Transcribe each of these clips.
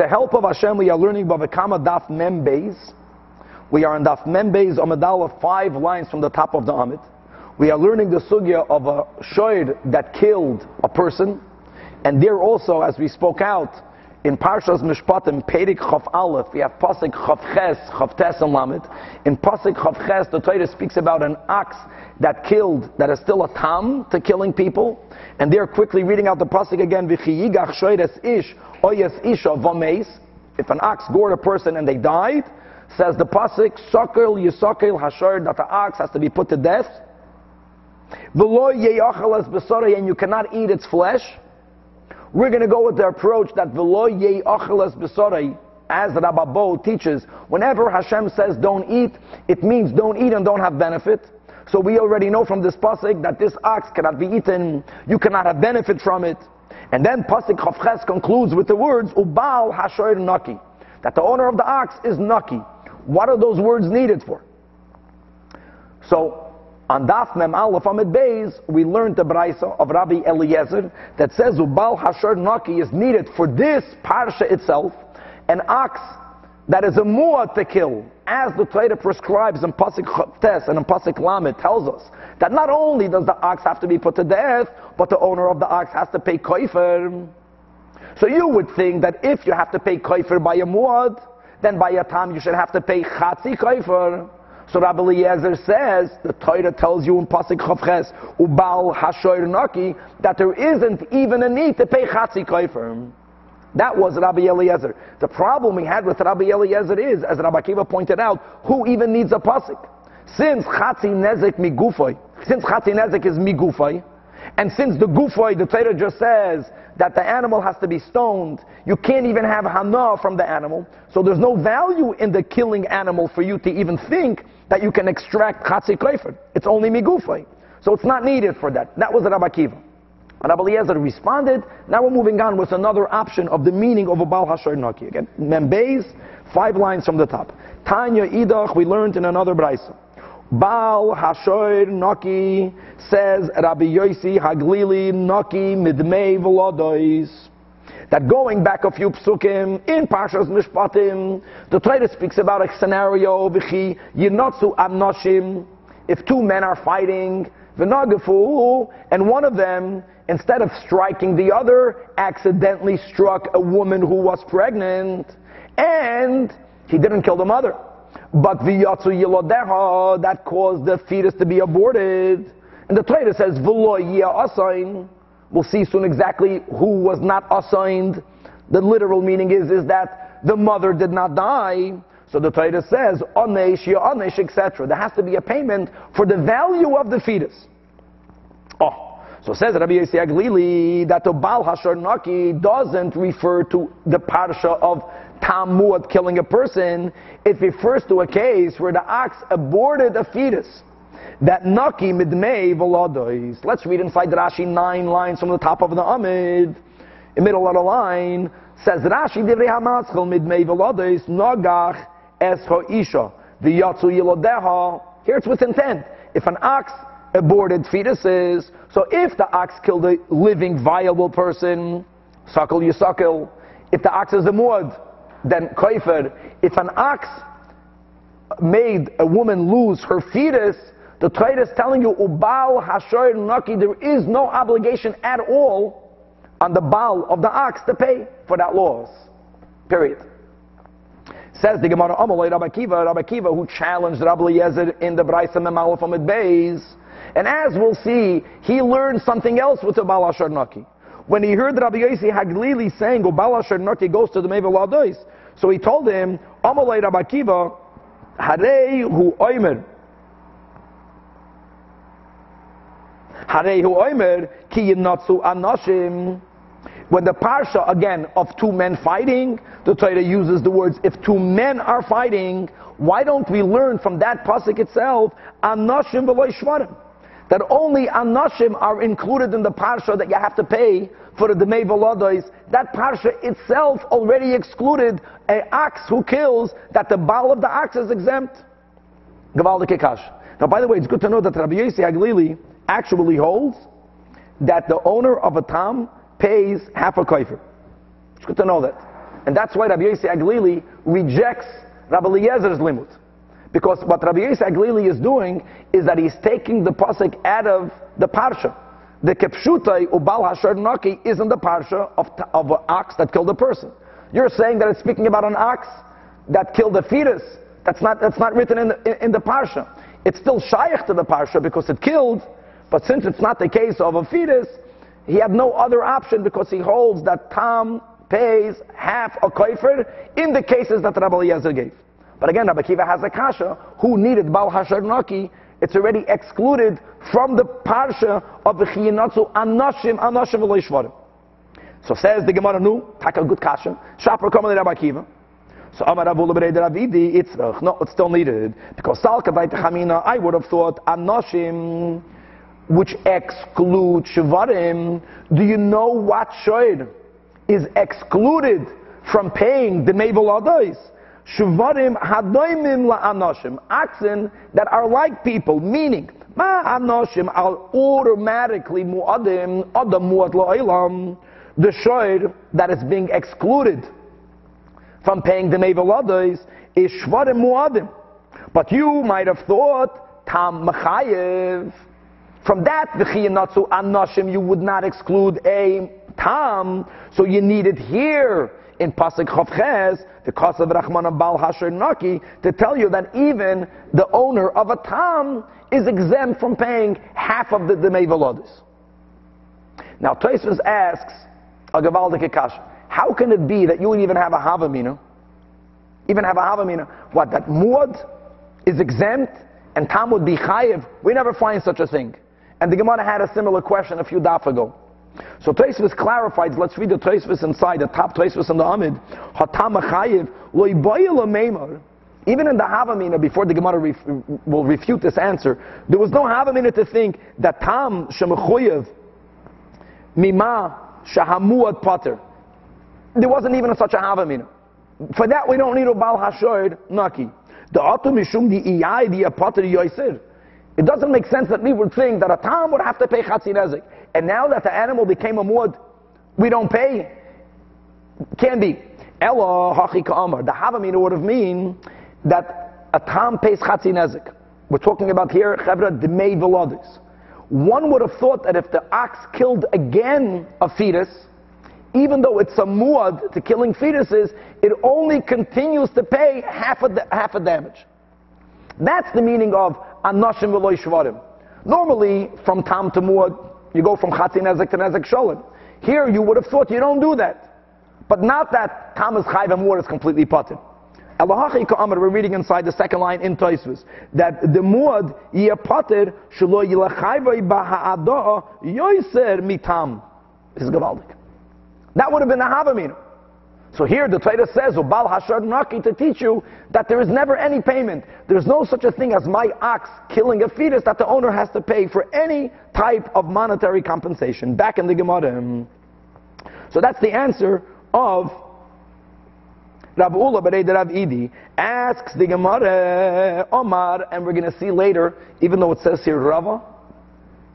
the help of Hashem, we are learning Bava Kama Daf Mem Beis. We are in Daf Mem Beis Amadal five lines from the top of the Amid. We are learning the sugya of a shoyd that killed a person. And there also, as we spoke out, in Parshas Mishpatim, Perik Chav Aleph, we have Pasik Chav Ches, Chav Tes and Lamed. In Pasik Chav Ches, the Torah speaks about an ox that killed, that is still a tam to killing people. And they're quickly reading out the Pasik again, V'chiyigach shoydes ish, oyes isha vameis. If an ox gored a person and they died, says the Pasik, Sokil Yisokil Hashor, that the ox has to be put to death. Below Yeyachalas Besore, and you cannot eat its flesh. We're going to go with the approach that v'lo ye'acheles b'sorei, as Rababo teaches, whenever Hashem says don't eat, it means don't eat and don't have benefit. So we already know from this pasuk that this ox cannot be eaten, you cannot have benefit from it. And then pasuk Chavches concludes with the words ubal hashoir naki, that the owner of the ox is naki. What are those words needed for? So on Daf Mem Aleph Amid Beis, we learned the Braisa of Rabbi Eliezer that says Ubal Hashar Naki is needed for this parsha itself, an ox that is a mu'at to kill, as the Torah prescribes in Pasik Tes and in Pasik Lamed tells us that not only does the ox have to be put to death, but the owner of the ox has to pay koifer. So you would think that if you have to pay koifer by a mu'at, then by a time you should have to pay chatzi koifer. So Rabbi Eliezer says, the Torah tells you in Pasik Chavches, Ubal Hashoir Naki, that there isn't even a need to pay Chatzi Koifer. That was Rabbi Eliezer. The problem we had with Rabbi Eliezer is, as Rabbi Akiva pointed out, who even needs a Pasik? Since Chatzi Nezek Migufay, since Chatzi Nezek is Migufay, and since the Gufay, the Torah just says that the animal has to be stoned, you can't even have hana from the animal. So there's no value in the killing animal for you to even think that you can extract chatzi kofer. It's only migufay. So it's not needed for that. That was Rabbi Akiva. Rabbi Eliezer responded. Now we're moving on with another option of the meaning of a Baal Hashar Naki. Again, Membeis, five lines from the top. Tanya Idach, we learned in another Braisa. Baal Hashor Naki says Rabbi Yosi Haglili Naki Midmei Volodois that going back a few psukim in Parshas Mishpatim, the Torah speaks about a scenario, v'chi yinotzu amnoshim, if two men are fighting, v'nagafu, and one of them, instead of striking the other, accidentally struck a woman who was pregnant, and he didn't kill the mother. But v'yatzu yilodeha, that caused the fetus to be aborted. And the Torah says, v'lo asain, We'll see soon exactly who was not assigned. The literal meaning is, is that the mother did not die. So the Torah says, onesh, onesh, etc. There has to be a payment for the value of the fetus. Oh, so says Rabbi Aglili that the Baal Hashar doesn't refer to the parsha of Tamuad killing a person. It refers to a case where the ox aborted a fetus that Naki midmei v'ladois. Let's read inside Rashi nine lines from the top of the Amid. In middle of the line says Rashi divrei hamaschel midmei v'ladois nagach es ha'isha v'yatzu yilodeha. Here it's with intent. If an ox aborted fetuses, so if the ox killed a living, viable person, suckle you suckle. If the ox is a muad, then koifer. If an ox made a woman lose her fetus, the Torah is telling you, Ubal Hashoir Naki, there is no obligation at all on the Baal of the ox to pay for that loss. Period. Says the Gemara Amalei Rabbi Kiva, Rabbi Kiva, who challenged Rabbi Eliezer in the Braisa Memalef Amid Beis. And as we'll see, he learned something else with the Baal Hashoir Naki. When he heard Rabbi Yossi Haglili saying, Ubal Hashoir Naki goes to the Meva so he told him, Amalei Rabbi Kiva, Harei hu oimer, Harehu Oimer, ki anashim. When the parsha, again, of two men fighting, the Torah uses the words, if two men are fighting, why don't we learn from that pasuk itself, anashim v'loishvarim? That only anashim are included in the parsha that you have to pay for the Demei Volodois. That parsha itself already excluded an ox who kills, that the Baal of the ox is exempt. Gavaldik Now, by the way, it's good to know that Rabbi Yossi Aglili, actually holds that the owner of a tam pays half a kaifer. It's good to know that. And that's why Rabbi Yossi Aglili rejects Rabbi Eliezer's limut. Because what Rabbi Yossi Aglili is doing is that he's taking the pasuk out of the parsha. The kepshutai ubal hashar naki isn't the parsha of, of an ox that killed a person. You're saying that it's speaking about an ox that killed a fetus. That's not, that's not written in the, in the parsha. It's still shaykh to the parsha because it killed, but since it's not the case of a fetus, he had no other option because he holds that Tom pays half a koifer in the cases that Rabbi Eliezer gave. But again, Rabbi Kiva has a kasha who needed Bal Hashar Naki. It's already excluded from the parsha of the Chiyinatsu Anashim Anashim V'Leishvarim. So says the Gemara, nu, take a good kasha. Shapar Kamal Rabbi Kiva. So Amar Rav Ula Ravidi, it's uh, no, it's still needed because Salka Chamina. I would have thought Anashim, which exclude Shvarim. Do you know what shoyd is excluded from paying the Mabel Adais? Shvarim hadoimim la'anoshim. Oxen that are like people, meaning, ma anoshim are automatically mu'adim, adam mu'ad la'ilam. The shoyd that is being excluded from paying the Meveladais is Shvarim Muadim. But you might have thought, Tam Machayev. From that, V'chiyanatsu Anashim, you would not exclude a Tam, so you need it here in Pasuk Chavches, the cause of Rachman Bal Hasher Naki, to tell you that even the owner of a Tam is exempt from paying half of the Demei Now, Tosfos asks a Gavaldik Kash, how can it be that you would even have a Havamina, even have a Havamina, what, that Muad is exempt and Tam would be Chayiv? We never find such a thing. And the Gemara had a similar question a few daf ago. So Tosfos clarifies, let's read the Tosfos inside, the top Tosfos in the Amid. Even in the Havamina, before the Gemara ref, will refute this answer, there was no Havamina to think that Tam Shemechoyev Mima Shahamuad Pater. There wasn't even such a Havamina. For that we don't need a Bal Hashoid Naki. The Atum Mishum the Iyai the Pater Yoisir. It doesn't make sense that we would think that a Tam would have to pay Chatzin Ezek. And now that the animal became a Muad, we don't pay. Can be. Ella Hachi Ka'amar. The Havamina would have mean that a Tam pays Chatzin Ezek. We're talking about here, Chevra Demei Velodis. One would have thought that if the ox killed again a fetus, even though it's a muad to killing fetuses, it only continues to pay half of the, half a damage. That's the meaning of anashim v'loy shvarim. Normally, from tam to muad, you go from chatzin nezek to nezek sholim. Here, you would have thought you don't do that. But not that tam is chayv and muad is completely potted. We're reading inside the second line in Tosfos that the muad yipater shelo yilachayvay baha'ada yoiser mitam is gavaldik. That would have been a Havamina. So here the Torah says, Ubal Hashar Naki, to teach you that there is never any payment. There's no such a thing as my ox killing a fetus that the owner has to pay for any type of monetary compensation. Back in the Gemara. So that's the answer of Rav Ula Bereid Rav Idi asks the Gemara Omar, and we're going to see later, even though it says here Rava,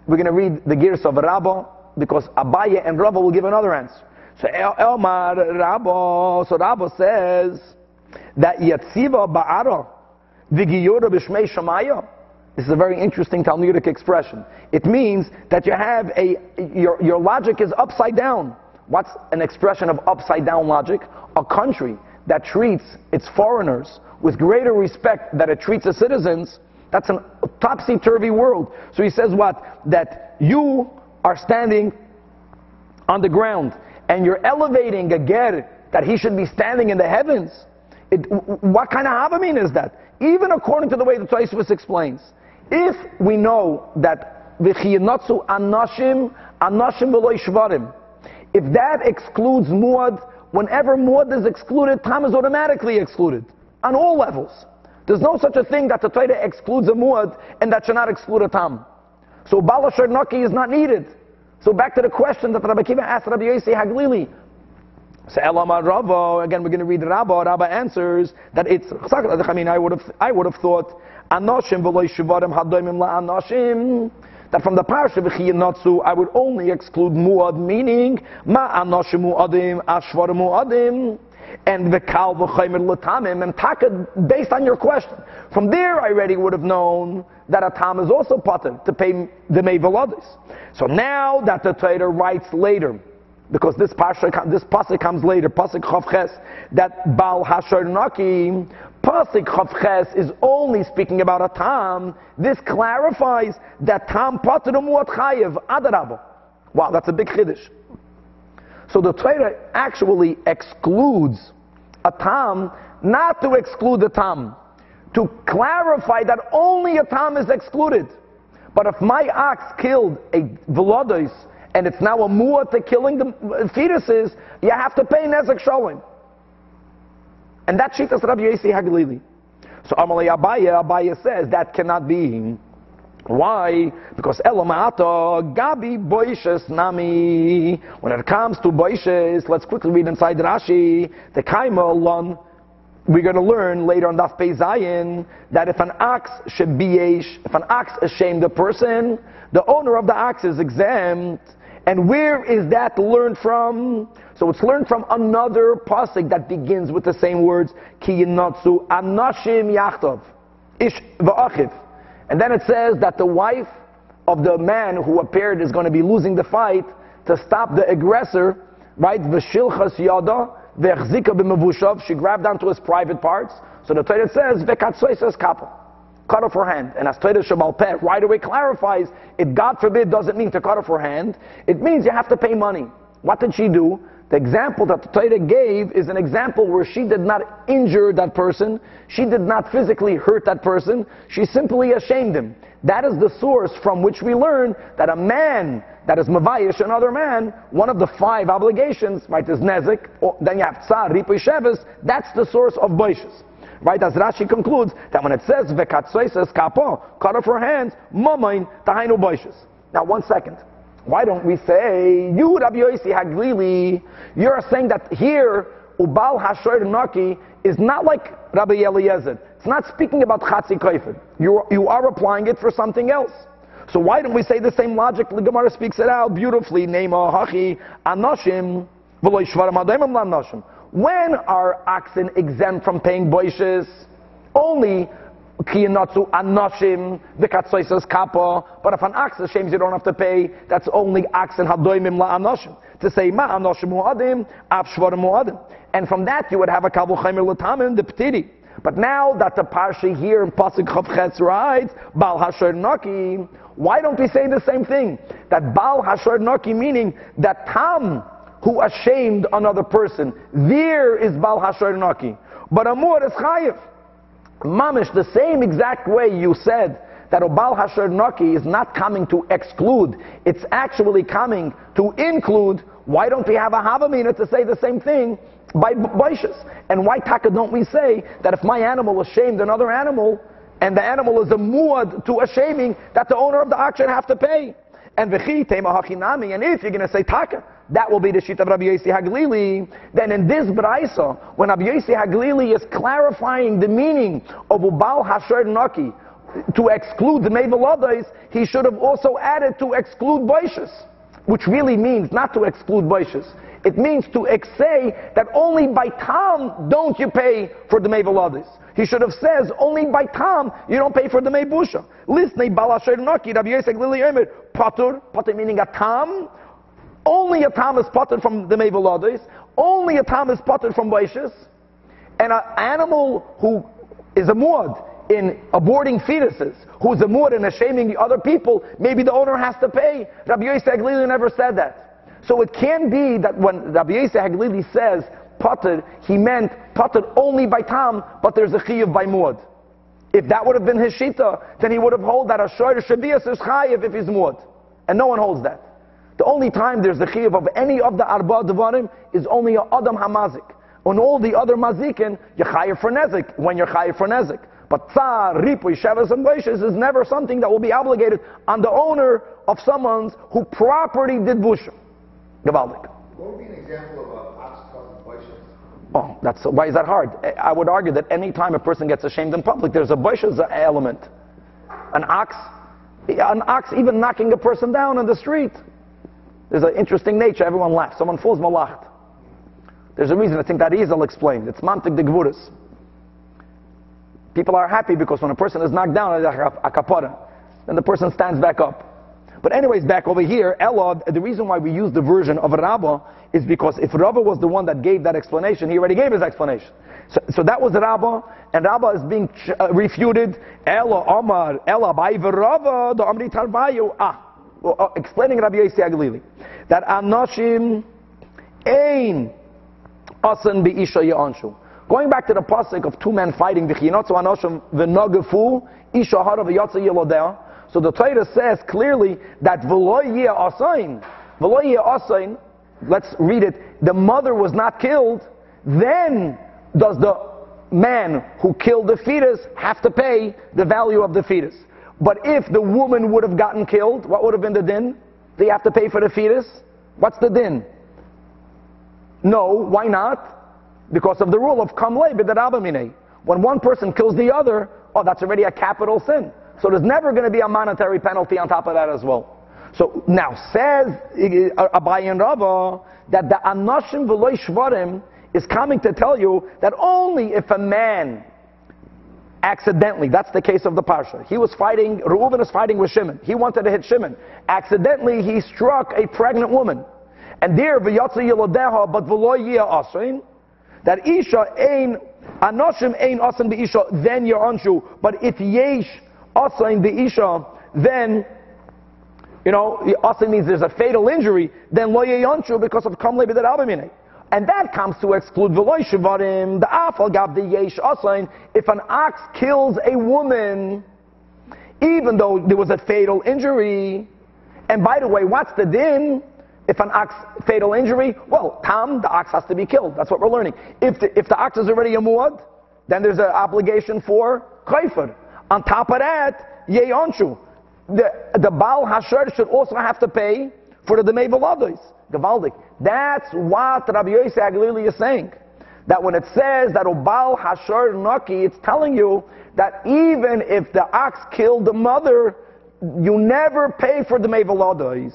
we're going to read the gears of Rabba because Abaye and Rava will give another answer. So Elmar Rabbo, so Rabbo says that Yatziva Ba'ara Vigiyura B'Shmei Shemaya. This is a very interesting Talmudic expression. It means that you have a, your, your logic is upside down. What's an expression of upside down logic? A country that treats its foreigners with greater respect than it treats its citizens, that's a topsy-turvy world. So he says what? That you are standing on the ground and you're elevating a ger that he should be standing in the heavens, it, what kind of havamin is that? Even according to the way the Tosfos explains, if we know that v'chiyinatzu anashim anashim v'lo shvarim, if that excludes muad, whenever muad is excluded, tam is automatically excluded on all levels. There's no such a thing that the Torah excludes a muad and that should not exclude a tam. So balashar naki is not needed. So back to the question that Rabbi Kiva asked Rabbi Yossi Haglili. So Elama Rava, again we're going to read Rabba. Rabba answers that it's I mean I would have I would have thought Anoshim v'loy shivarim hadoimim la'anoshim that from the parsha v'chiyinatsu I would only exclude muad, meaning ma anoshim muadim ashvar muadim. And the kal v'chaymer l'tamim, and taka, based on your question. From there, I already would have known that a tam is also potter to pay the mevalodis. So now that the trader writes later, because this pasuk, this pasuk comes later, pasuk chavches, that bal hashar naki, pasuk chavches is only speaking about a tam. This clarifies that tam potter muat chayev adarabo. Wow, that's a big chiddush. So the Torah actually excludes a tam, not to exclude the tam, to clarify that only a tam is excluded. But if my ox killed a velodos and it's now a mu'ah to killing the uh, fetuses, you have to pay nezek sholim. And that sheet is Rabbi Yossi Haglili. So Amalei Abaya, Abaya says that cannot be. Why? Because Elomata Gabi Boishes Nami. When it comes to Boishes, let's quickly read inside Rashi. The Kaima Lon. We're going to learn later on Daf Pei Zayin that if an ox should be if an ox ashamed a person, the owner of the ox is exempt. And where is that learned from? So it's learned from another pasuk that begins with the same words, Ki yinatsu anashim yachtov, ish va'achiv. And then it says that the wife of the man who appeared is going to be losing the fight to stop the aggressor, right? V'shilchas yada, ve'chzika b'mevushav, she grabbed onto his private parts. So the Torah says, kapel cut off her hand. And as Torah Shabal Peh right away clarifies, it God forbid doesn't mean to cut off her hand. It means you have to pay money. What did she do? The example that the Torah gave is an example where she did not injure that person. She did not physically hurt that person. She simply ashamed him. That is the source from which we learn that a man that is mavayish another man, one of the five obligations, right, is nezik, then you have tsar, ripoy shevis, that's the source of boishes. Right, as Rashi concludes that when it says vekatsoises kapo, cut off her hands, mamain tahainu boishes. Now, one second. Why don't we say you, Rabbi Yossi Haglili? You're saying that here ubal hashoir naki is not like Rabbi Eliezer. It's not speaking about chatzi. You you are applying it for something else. So why don't we say the same logic? The Gemara speaks it out beautifully. When are oxen exempt from paying boishes? Only kiyinatsu anoshim v'katsoises kappa. But if an ox is shames, you don't have to pay. That's only oxen hadoimim la anoshim. To say ma anoshim muadim, shvarim. And from that you would have a kabul chaymer latamim, the ptiri. But now that the parsha here in pasuk chavchetz writes bal hasher naki, why don't we say the same thing? That bal hasher naki meaning that tam who ashamed another person. There is Bal Hashar Naki. But Amur is Chayiv. Mamish, the same exact way you said that Obal Hashar Naki is not coming to exclude, it's actually coming to include. Why don't we have a Havamina to say the same thing by Boishas? And why Taka don't we say that if my animal ashamed another animal, and the animal is a muad to a shaming, that the owner of the should have to pay? And v'chi tema hachinami, and if you're going to say taka, that will be the sheet of Rabbi Yossi Haglili. Then in this braisa, when Rabbi Yossi Haglili is clarifying the meaning of ubal hasher naki, to exclude the mevalodais, he should have also added to exclude boishes, which really means not to exclude boishes. It means to say that only by tam don't you pay for the mevalodais. He should have says only by tam you don't pay for the meibusha. Listen, balasher naki, Rabbi Yossi Haglili Omer, patur, patur meaning a tam, only a tam is Potter from the mevalodis. Only a tam is Potter from boishes. And an animal who is a muad in aborting fetuses, who's a muad in shaming the other people, maybe the owner has to pay. Rabbi Yosef Haglili never said that. So it can be that when Rabbi Yosef Haglili says potted, he meant potted only by tam, but there's a chiyuv by muad. If that would have been his shita, then he would have held that a shoyer shabias is chayiv if he's muad. And no one holds that. The only time there's a chiyuv of any of the arba devarim is only a adam hamazik. On all the other mazikin, you're chayiv for nezik when you're chayiv for nezik. But tsar, ripu, shavas, and boishes is never something that will be obligated on the owner of someone's who property did busha. Gavaldik. What would be an example of a? Oh, that's why is that hard? I would argue that any time a person gets ashamed in public, there's a boishes element. An ox, an ox even knocking a person down in the street. There's an interesting nature. Everyone laughs. Someone falls malacht. There's a reason I think that Izal explained. It's mantik de gvuris. People are happy because when a person is knocked down, then the person stands back up. But anyways, back over here, Elad, the reason why we use the version of Rabbah is because if Rabbah was the one that gave that explanation, he already gave his explanation. So, so that was Rabbah, and Rabbah is being uh, refuted. Ella Omar, Ella Rabbah, the Amri Tarvayu. Ah, well, uh, explaining Rabbi Yossi Aglili that Anoshim Ein Asan Isha Ya'anshu. Going back to the pasuk of two men fighting, V'chinotzu Anoshim V'nogafu Isha Hara V'yotza Yelodeh. So the Torah says clearly that V'loy Asain, V'loy Asain, let's read it, the mother was not killed, then does the man who killed the fetus have to pay the value of the fetus. But if the woman would have gotten killed, what would have been the din? Do you have to pay for the fetus? What's the din? No, why not? Because of the rule of kamle b'darabamine. When one person kills the other, oh, that's already a capital sin. So there's never going to be a monetary penalty on top of that as well. So now says uh, Abaye Rava that the Anashim v'loy shvarim is coming to tell you that only if a man accidentally, that's the case of the Parsha. He was fighting, Reuven is fighting with Shimon. He wanted to hit Shimon. Accidentally, he struck a pregnant woman. And there, v'yatza yilodeha, but v'loy yia asin, that Isha ain, anoshim ain asin Isha, then you're anshu. But if yesh the Isha, then you know, asin means there's a fatal injury, then lo yanshu because of kamle b'der abamine. And that comes to exclude v'loy shivarim, the afal gab the yesh asin, if an ox kills a woman, even though there was a fatal injury, and by the way, what's the din? If an ox fatal injury, well, tam, the ox has to be killed. That's what we're learning. If the, if the ox is already a muad, then there's an obligation for kaifer. On top of that, yeyonshu. The, the Baal Hasher should also have to pay for the Demei Veladois. Gavaldik. That's what Rabbi Yossi Aglili is saying. That when it says that oh, Obal Hashar Naki, it's telling you that even if the ox killed the mother, you never pay for the Meveladois.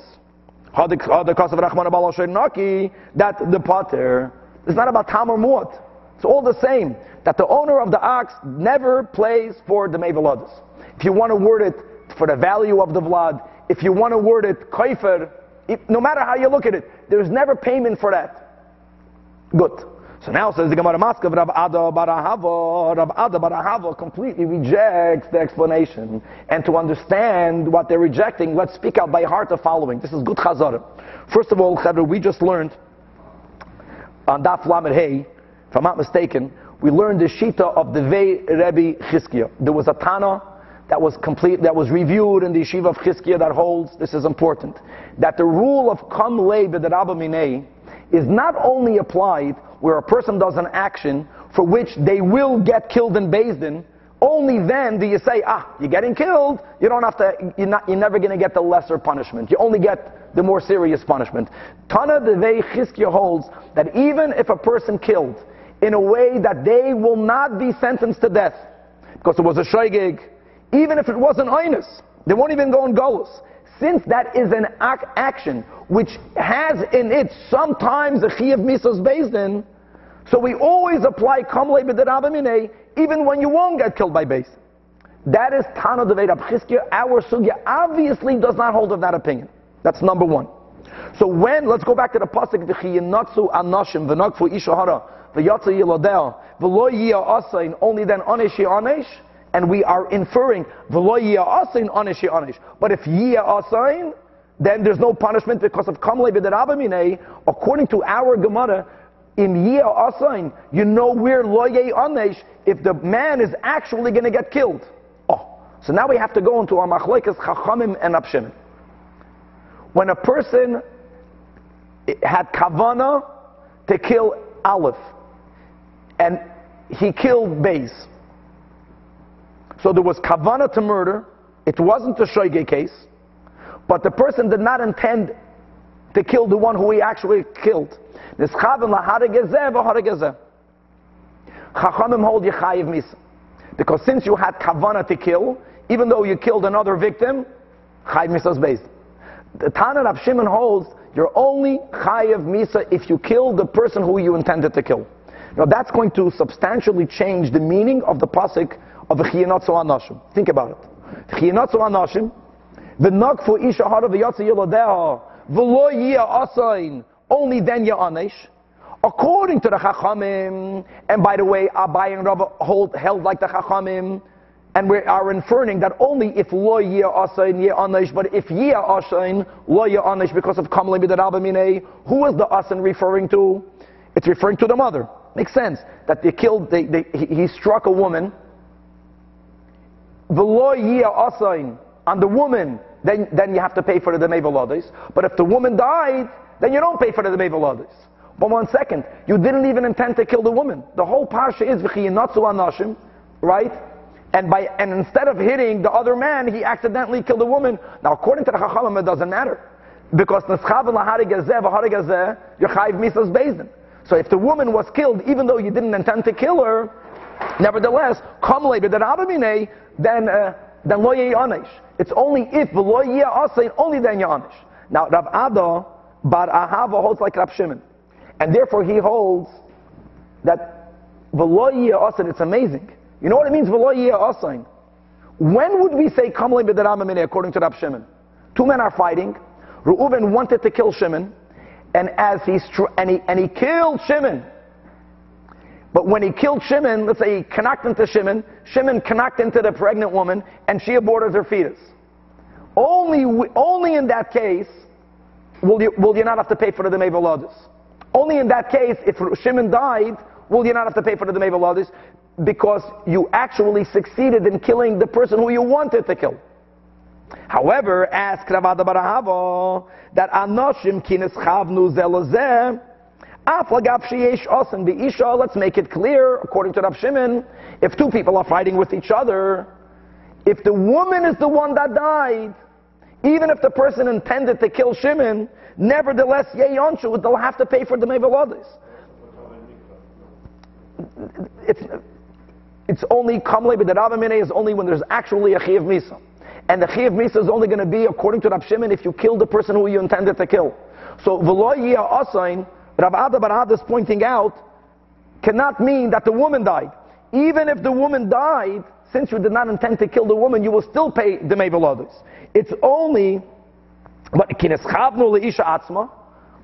That the potter. It's not about Tam or Muat. It's all the same. That the owner of the ox never plays for the Meveladois. If you want to word it for the value of the Vlad, if you want to word it Kaifer, no matter how you look at it, there's never payment for that. Good. So now says the Gemara Maskav Rav Ada bar Ahava, Rav Ada bar Ahava completely rejects the explanation. And to understand what they're rejecting, let's speak out by heart the following. This is good chazara. First of all, Chadra, we just learned on Daf Lamed Hey, if I'm not mistaken, we learned the Shita of the Vei Rebbe Chizkiah. There was a Tana that was complete, that was reviewed in the yeshiva of Chizkiah that holds, this is important, that the rule of kam le b'derabba is not only applied where a person does an action for which they will get killed in Din, only then do you say, ah, you're getting killed, you don't have to, you're, not, you're never going to get the lesser punishment. You only get the more serious punishment. Tana Devei Chizkiah holds that even if a person killed in a way that they will not be sentenced to death, because it was a shaygig, even if it wasn't Inus. They won't even go on Golus. Since that is an ac- action which has in it sometimes a Chiyav Misos Bezdin, so we always apply Kamle B'derabamine even when you won't get killed by Bezdin. That is Tana Devei Rabchizkiah. Our Sugya obviously does not hold of that opinion. That's number one. So when, let's go back to the pasuk, v'chiyinatsu anashim v'nakfu ishahara v'yatsa yilodeh v'lo yiyah asain, only then aneshi anesh, and we are inferring onish But if yia asain, then there's no punishment because of kamle b'derabamine. According to our Gemara, in yia asain, you know where loye onish if the man is actually going to get killed. Oh, so now we have to go into our machlekas chachamim and abshimim. When a person had kavana to kill Aleph, and he killed Beis. So there was kavana to murder. It wasn't a shoige case, but the person did not intend to kill the one who he actually killed. Chachamim hold yechayiv misa. Because since you had kavana to kill, even though you killed another victim, chayiv misa is based. The Tana of Shimon holds You're only chayav misa if you kill the person who you intended to kill. Now that's going to substantially change the meaning of the pasuk of the chiyanatzu anashim. Think about it. Chiyanatzu anashim, v'nakfu isha hara v'yatsa yiladeha, v'lo yia asain, only then ya anish. According to the Chachamim, and by the way, Abai and Rav hold, held like the Chachamim, and we are inferring that only if lo yia asain yia anish, but if yia asain lo yia anish because of kamle b'darabamine, who is the asan referring to? It's referring to the mother. Makes sense that they killed. They, they, he, he struck a woman. V'lo yia asain on the woman, then then you have to pay for the demevalades. But if the woman died, then you don't pay for the demevalades. But one second, you didn't even intend to kill the woman. The whole parsha is v'chiyinatzu anashim, right? And by and instead of hitting the other man, he accidentally killed a woman. Now, according to the Chachamim, it doesn't matter because v'harigazeh yachayv misas bezdin. So if the woman was killed, even though you didn't intend to kill her, nevertheless, then uh, then lo onish. It's only if lo asayin, only then onish. Now Rav Ada bar Ahava holds like Rav Shimon. And therefore he holds that Veloyia Asan, it's amazing. You know what it means? When would we say according to Rab Shimon? Two men are fighting. Reuven wanted to kill Shimon, and as he and he and he killed Shimon. But when he killed Shimon, let's say he connected into Shimon, Shimon connected into the pregnant woman, and she aborted her fetus. Only, only in that case will you, will you not have to pay for the Demevalodis. Only in that case, if Shimon died, will you not have to pay for the Demevalodis? Because you actually succeeded in killing the person who you wanted to kill. However, ask Ravada bar Ahava that Anoshim kines chavnu zelazeh Let's make it clear, according to Rav Shimon, if two people are fighting with each other, if the woman is the one that died, even if the person intended to kill Shimon, nevertheless, they'll have to pay for the Mevalodis. It's, it's only Kamle B'Daravamine is only when there's actually a Chiv Misa. And the Chiv Misa is only going to be, according to Rav Shimon, if you kill the person who you intended to kill. So, V'lo Asain, Rav Ada Barad is pointing out, cannot mean that the woman died. Even if the woman died, since you did not intend to kill the woman, you will still pay the Mevalodis. It's only, but.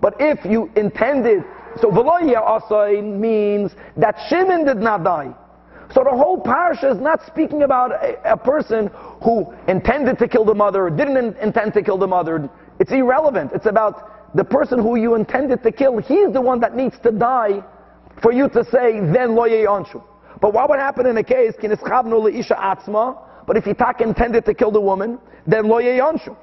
But if you intended, so veloya asay means that Shimon did not die. So the whole parsha is not speaking about a, a, person who intended to kill the mother, or didn't in, intend to kill the mother. It's irrelevant. It's about the person who you intended to kill. He's the one that needs to die for you to say, then loye anshu. But what would happen in a case, but if Yitak intended to kill the woman, then lo yonshu.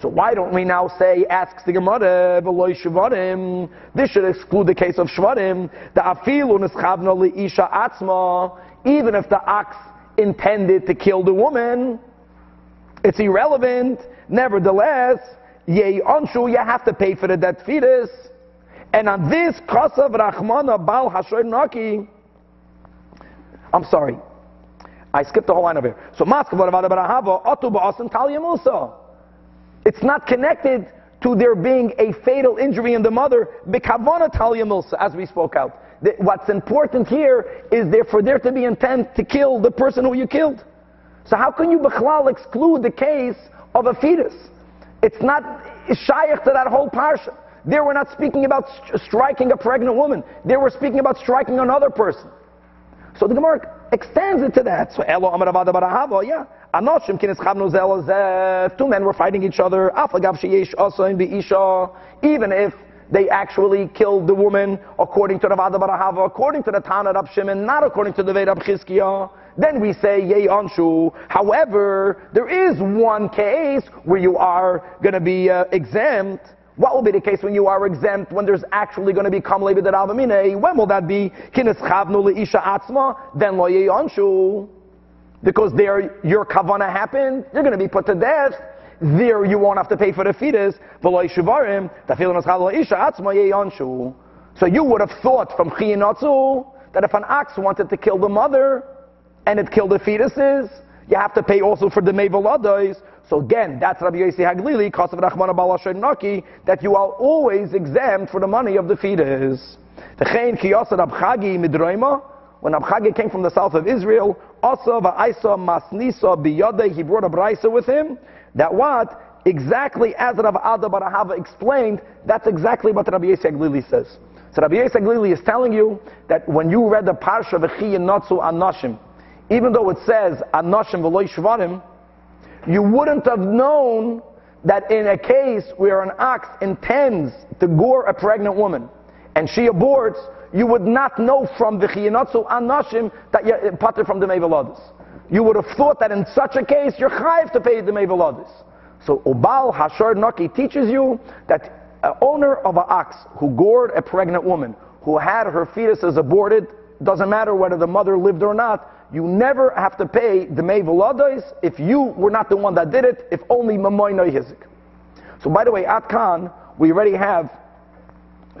So why don't we now say, asks the Gemara, v'loy shvarim, this should exclude the case of shvarim, the afilu nischavna isha atzma, even if the ox intended to kill the woman, it's irrelevant. Nevertheless, ye onshu, you have to pay for the dead fetus. And on this, kasav rachmana bal hashoy naki, I'm sorry, I skipped the whole line over here. So It's not connected to there being a fatal injury in the mother, as we spoke out. What's important here is there for there to be intent to kill the person who you killed. So how can you Bechlal exclude the case of a fetus? It's not shaykh to that whole parsha. There we're not speaking about striking a pregnant woman. There we're speaking about striking another person. So the Gemara extends it to that. So Elo Amar Barahava, yeah. Anoshim kines zelazeh. Two men were fighting each other. Afagav sheyesh also in the isha. Even if they actually killed the woman according to Ravada bar Ahava, according to the Tana Rab Shimon, not according to the Ved Rab Chizkiah. Then we say yei anshu. However, there is one case where you are going to be uh, exempt. What will be the case when you are exempt, when there's actually going to be kamle b'deravamine? When will that be? Kines chavnu leisha atzma, then lo anshu. Because there your kavana happened, you're going to be put to death. There you won't have to pay for the fetus. So you would have thought from chiyinatzu that if an ox wanted to kill the mother and it killed the fetuses, you have to pay also for the meveladois. So again, that's Rabbi Yossi Haglili, Rachmana Balasher Naki, that you are always exempt for the money of the fetus. When Abchagi came from the south of Israel, also va'aisa masnisa biyode, he brought a brisa with him, that what? Exactly as Rav Ada bar Ahava explained, that's exactly what Rabbi Yossi Haglili says. So Rabbi Haglili is telling you that when you read the Parsha V'chi Natsu Anashim, even though it says Anashim V'loy Shvarim, you wouldn't have known that in a case where an ox intends to gore a pregnant woman and she aborts, you would not know from the chiyinatzu anashim that you're uh, pater from the mevalodis. You would have thought that in such a case you're chayiv to pay the mevalodis. So Obal Hashar Naki teaches you that an owner of an ox who gored a pregnant woman, who had her fetuses aborted, doesn't matter whether the mother lived or not, you never have to pay the Meveladois if you were not the one that did it, if only Mamoinoi Hizik. So by the way, at Khan, we already have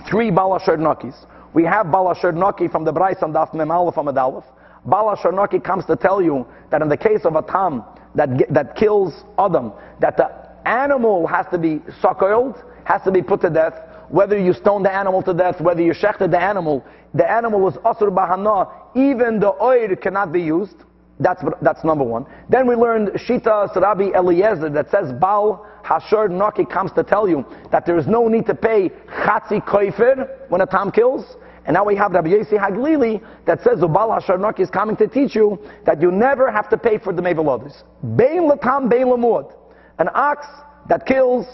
three Balashar Nakis. We have Balashar Naki from the Brais on Daf Mem Aleph Amad Aleph. Balashar Naki comes to tell you that in the case of a Tam that, that kills Adam, that the animal has to be suckled, has to be put to death, whether you stone the animal to death, whether you shechted the animal, the animal is asur bahana, even the oil cannot be used. That's, that's number one. Then we learned Shita Sarabi Eliezer that says Baal Hashar Naki comes to tell you that there is no need to pay Chatzi Koifer when a tam kills. And now we have Rabbi Yossi Haglili that says Ubal Hashar Naki is coming to teach you that you never have to pay for the Mevalodis. Bein Latam, Bein Lamud. An ox that kills,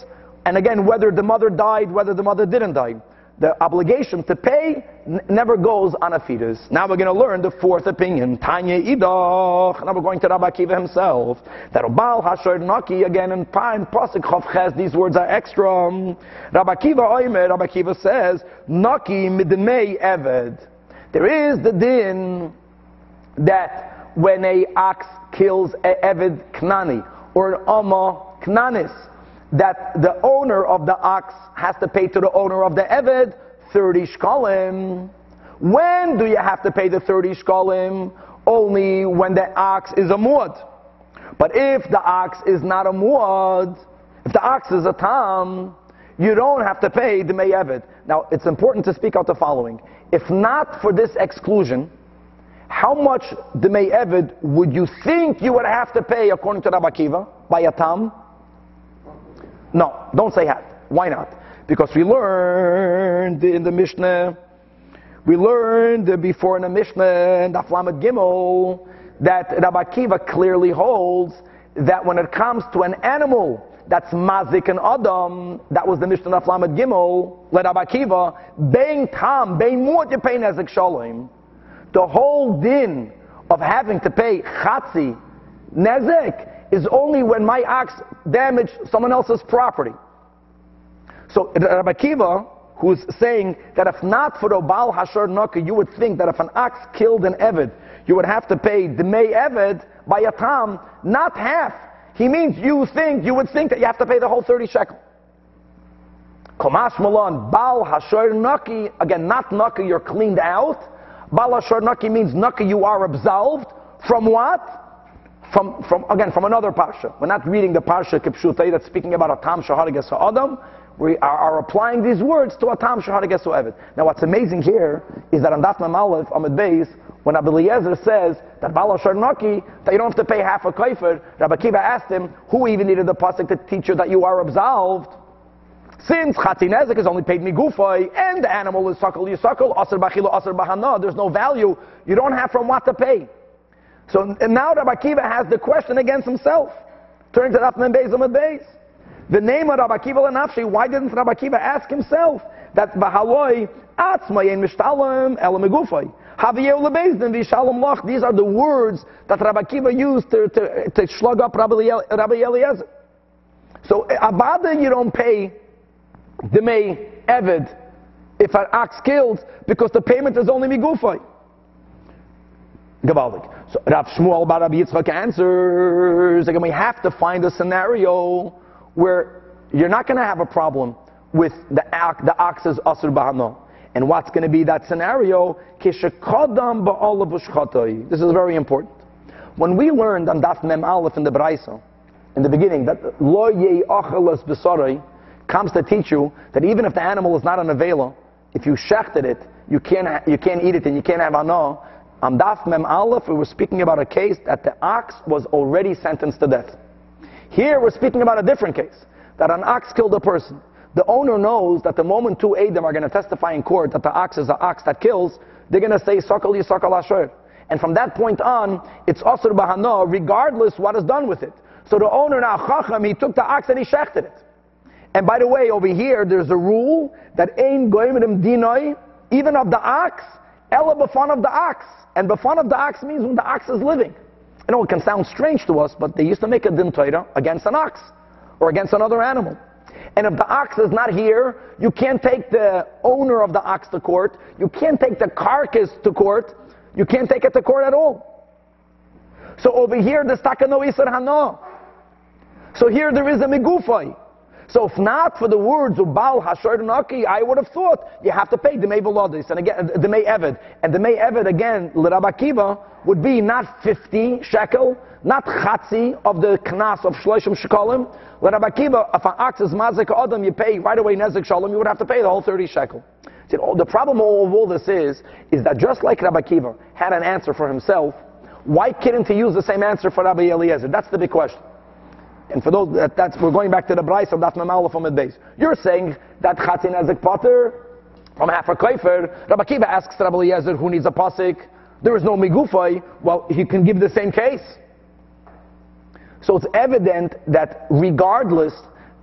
and again, whether the mother died, whether the mother didn't die the obligation to pay never goes on a fetus. Now we're going to learn the fourth opinion. Tanya Idach. Now we're going to Rabbi Akiva himself. That Obal Hashar Naki again in Prime Pasuk Chavches. These words are extra. Rabbi Akiva Oimer. Rabbi Akiva says Naki midmei Eved. There is the din that when a ox kills a Eved Knani or an Amma Knanis that the owner of the ox has to pay to the owner of the Eved 30 shkalim. When do you have to pay the 30 shkalim? Only when the ox is a muad. But if the ox is not a muad, if the ox is a tam, you don't have to pay the Eved. Now, it's important to speak out the following. If not for this exclusion, how much the Eved would you think you would have to pay according to Rabbi Akiva by a tam? No, don't say half. Why not? Because we learned in the Mishnah, we learned before in the Mishnah, in the Aflamet Gimel, that Rabbi Kiva clearly holds that when it comes to an animal that's mazik and adam, that was the Mishnah of Aflamet Gimel, let Rabbi Kiva, bein tam, bein muat pay nezik shalom. The whole din of having to pay chatzi, nezek, is only when my ox damaged someone else's property. So Rabbi Kiva, who's saying that if not for Baal Hashar Naka, you would think that if an ox killed an Eved, you would have to pay May Eved by a tam, not half. He means you think, you would think that you have to pay the whole 30 shekel. Komash Malon, Baal Hashar Naki, again, not Naki, you're cleaned out. Baal Hashar Naki means Naki, you are absolved. From what? From, from again from another parsha. We're not reading the parsha Kipshutei that's speaking about a tam shaharigas Adam. We are, are, applying these words to a tam shaharigas Evet. Now, what's amazing here is that on Daf Aleph Amid Beis, when Abel Eliezer says that Bala Sharnaki, that you don't have to pay half a kaifer, Rabbi Kiva asked him, who even needed the pasuk to teach you that you are absolved? Since Chatinezek is only paid migufay, and the animal is suckle yisakal, asr bachilo, asr bahana, there's no value, you don't have from what to pay. So and now Rabbi has the question against himself. Turning to Rafman Beis Amad Beis. The name of Rabbi Kiva Lanafshi, why didn't Rabbi ask himself that Bahaloi Atzma Yen Mishtalim Megufay? These are the words that Rabbi Kiva used to, to, to slug up Rabbi, Eliezer. So eh, Abada you don't pay the May Eved if an ox killed because the payment is only Migufay. So Rav Shmuel Bar Rabbi Yitzchak answers, again, we have to find a scenario where you're not going to have a problem with the, the ox's asur bahano. And what's going to be that scenario? This is very important. When we learned on Daf Mem Aleph in the Braisa in the beginning that lo ye achelas besarai comes to teach you that even if the animal is not an avela, if you shechted it, you can't you can't eat it and you can't have ano. On Daf Mem Aleph, we were speaking about a case that the ox was already sentenced to death. Here we're speaking about a different case that an ox killed a person. The owner knows that the moment two Adam are going to testify in court that the ox is an ox that kills, they're going to say Sakal Yisakal Asher. And from that point on, it's Asr Bahana, regardless what is done with it. So the owner now, Chacham, he took the ox and he shechted it. And by the way, over here, there's a rule that Ein Goimidim Dinoi, even of the ox, Ella Bafan of the ox. And Bafan of the ox means when the ox is living. I know it can sound strange to us, but they used to make a din Torah against an ox or against another animal. And if the ox is not here, you can't take the owner of the ox to court. You can't take the carcass to court. You can't take it to court at all. So over here, there's takano isar hana. So here there is a megufay. So if not for the words ubal hashar naki, I would have thought you have to pay the velodis and again uh, the may eved and the may eved again l'rabakiva would be not 50 shekel, not chatzi of the knas of shloishim shekalim. L'rabakiva, if an ox is mazik adam, you pay right away nezik shalom, you would have to pay the whole 30 shekel. See, The problem of all this is, is that just like Rabbi Kiva had an answer for himself, why couldn't he use the same answer for Rabbi Eliezer? That's the big question. And for those that, that's we're going back to the Braisa of Daf Mem Aleph from the base. You're saying that Chatzin Ezik Potter from half a Kaifer. Rabbi Kiva asks Rabbi Eliezer who needs a pasik. There is no migufay. Well, he can give the same case. So it's evident that regardless,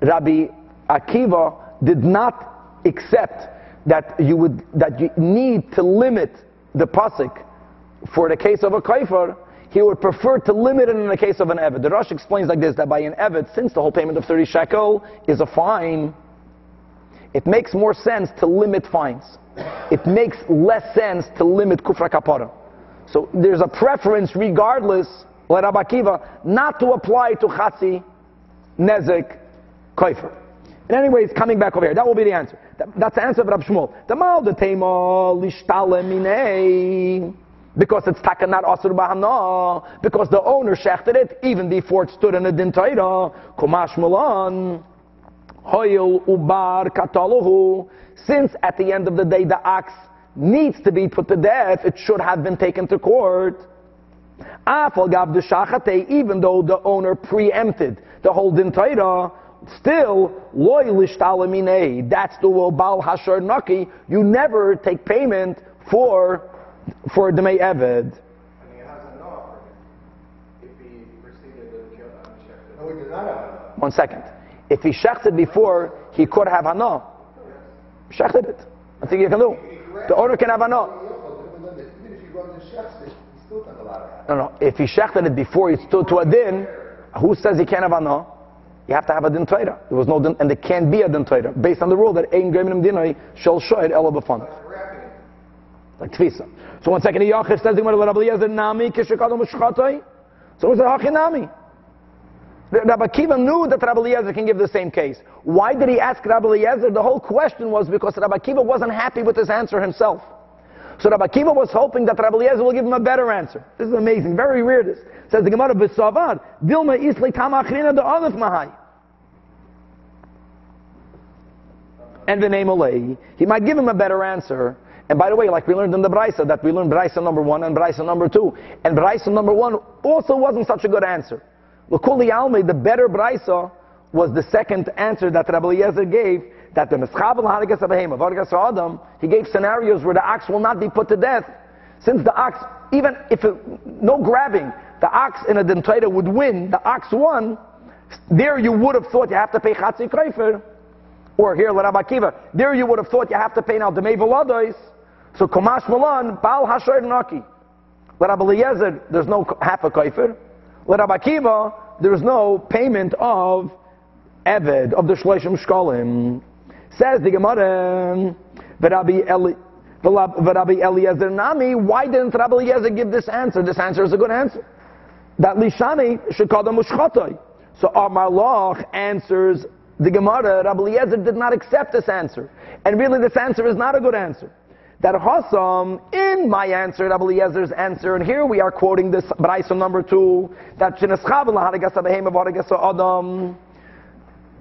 Rabbi Akiva did not accept that you would that you need to limit the pasuk for the case of a kaifer. He would prefer to limit it in the case of an eved. The Rosh explains like this: that by an eved, since the whole payment of thirty shekel is a fine, it makes more sense to limit fines. It makes less sense to limit kufra kapara. So there's a preference, regardless, like Rabbi Akiva, not to apply to chatzi, nezek, kaifer. And anyways, coming back over here, that will be the answer. That- that's the answer of Rabbi Shmuel. The mal the tema lishtale minei. Because it's taka not asur bahana. Because the owner shechted it even before it stood in the din Torah. Kumash mulan. Hoyel ubar kataluhu. Since at the end of the day the ox needs to be put to death, it should have been taken to court. Afal gav even though the owner preempted the whole din Torah, still loy lishtalamine. That's the bal hashar naki. You never take payment for for the may eved. And he has a no for him. If he proceeded to kill them, checked it. No, he did not have a One second. If he shechted before, he could have hana. Shechted it. I think you can do. The owner can have hana. Even if he runs the chef's, he's still not allowed to have. No, no. If he shechted it before he stood to a din, who says he can't have hana? You have to have a din Torah. There was no din, and there can't be a din Torah based on the rule that ein greinim dinai shall shoyd ela b'fan. Wrapping it. Like tfisa. So one second, Yachid says Rabbi Eliezer nami kishakadam u'shchatoi. So it's hachinami. Rabbi Kiva knew that Rabbi Eliezer can give the same case. Why did he ask Rabbi Eliezer? The whole question was because Rabbi Kiva wasn't happy with his answer himself. So Rabbi Kiva was hoping that Rabbi Eliezer will give him a better answer. This is amazing, very weird. This says the Gemara b'Savad Dilma isli tam achrina the other mahai. And the name Olei, he might give him a better answer. And by the way, like we learned in the Brisa, that we learned Brisa number one and Brisa number two. And Brisa number one also wasn't such a good answer. L'kuli Alme, the better Brisa was the second answer that Rabbi Eliezer gave, that the Meschavel Harigas Abahema, Vargas Adam, he gave scenarios where the ox will not be put to death. Since the ox, even if it, no grabbing, the ox in a din Torah would win, the ox won, there you would have thought you have to pay Chatzi Kreifer. Or here, Rabbi Akiva, there you would have thought you have to pay now the Meveladois. So Komash Malan, Baal Hashoir Naki. Rabbi Eliezer, there's no half a kaifer. Rabbi Akiva, there's no payment of Eved, of the Shloshim Shkolim. Says the Gemara, Rabbi Rabbi Eliezer Nami, why didn't Rabbi Eliezer give this answer? This answer is a good answer. That Lishani should call them Mushchatoi. So Amar Loch answers the Gemara, Rabbi Eliezer did not accept this answer. And really this answer is not a good answer. That Hassam, in my answer, Rabbi Eliezer's answer, and here we are quoting this Braisa number two, that Adam.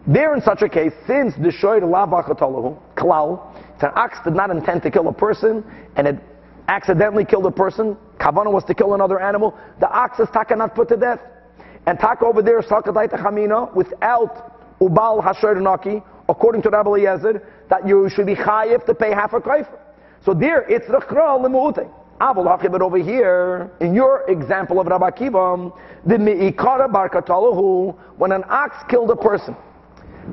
There, in such a case, since the shoyr lavachatalahu klal, it's an ox did not intend to kill a person, and it accidentally killed a person. Kavana was to kill another animal. The ox is taka not put to death, and taka over there sakadaita chamina without ubal hashoyr naki, according to Rabbi Eliezer, that you should be chayiv to pay half a kaifer. So there, it's rechra lemuute. Avol but over here, in your example of Rabbi Akiva, the mi'ikara barkatalahu, when an ox killed a person,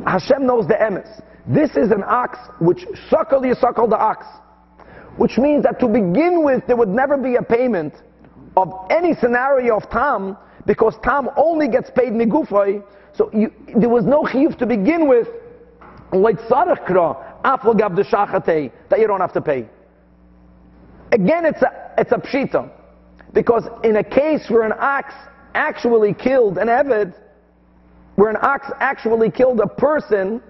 Hashem knows the emes. This is an ox which suckle you suckle the ox. Which means that to begin with, there would never be a payment of any scenario of Tam, because Tam only gets paid migufay. So you, there was no chiyuv to begin with, like sarachkra, aflagav de that you don't have to pay. Again, it's a, it's a pshita. Because in a case where an ox actually killed an Eved, where an ox actually killed a person,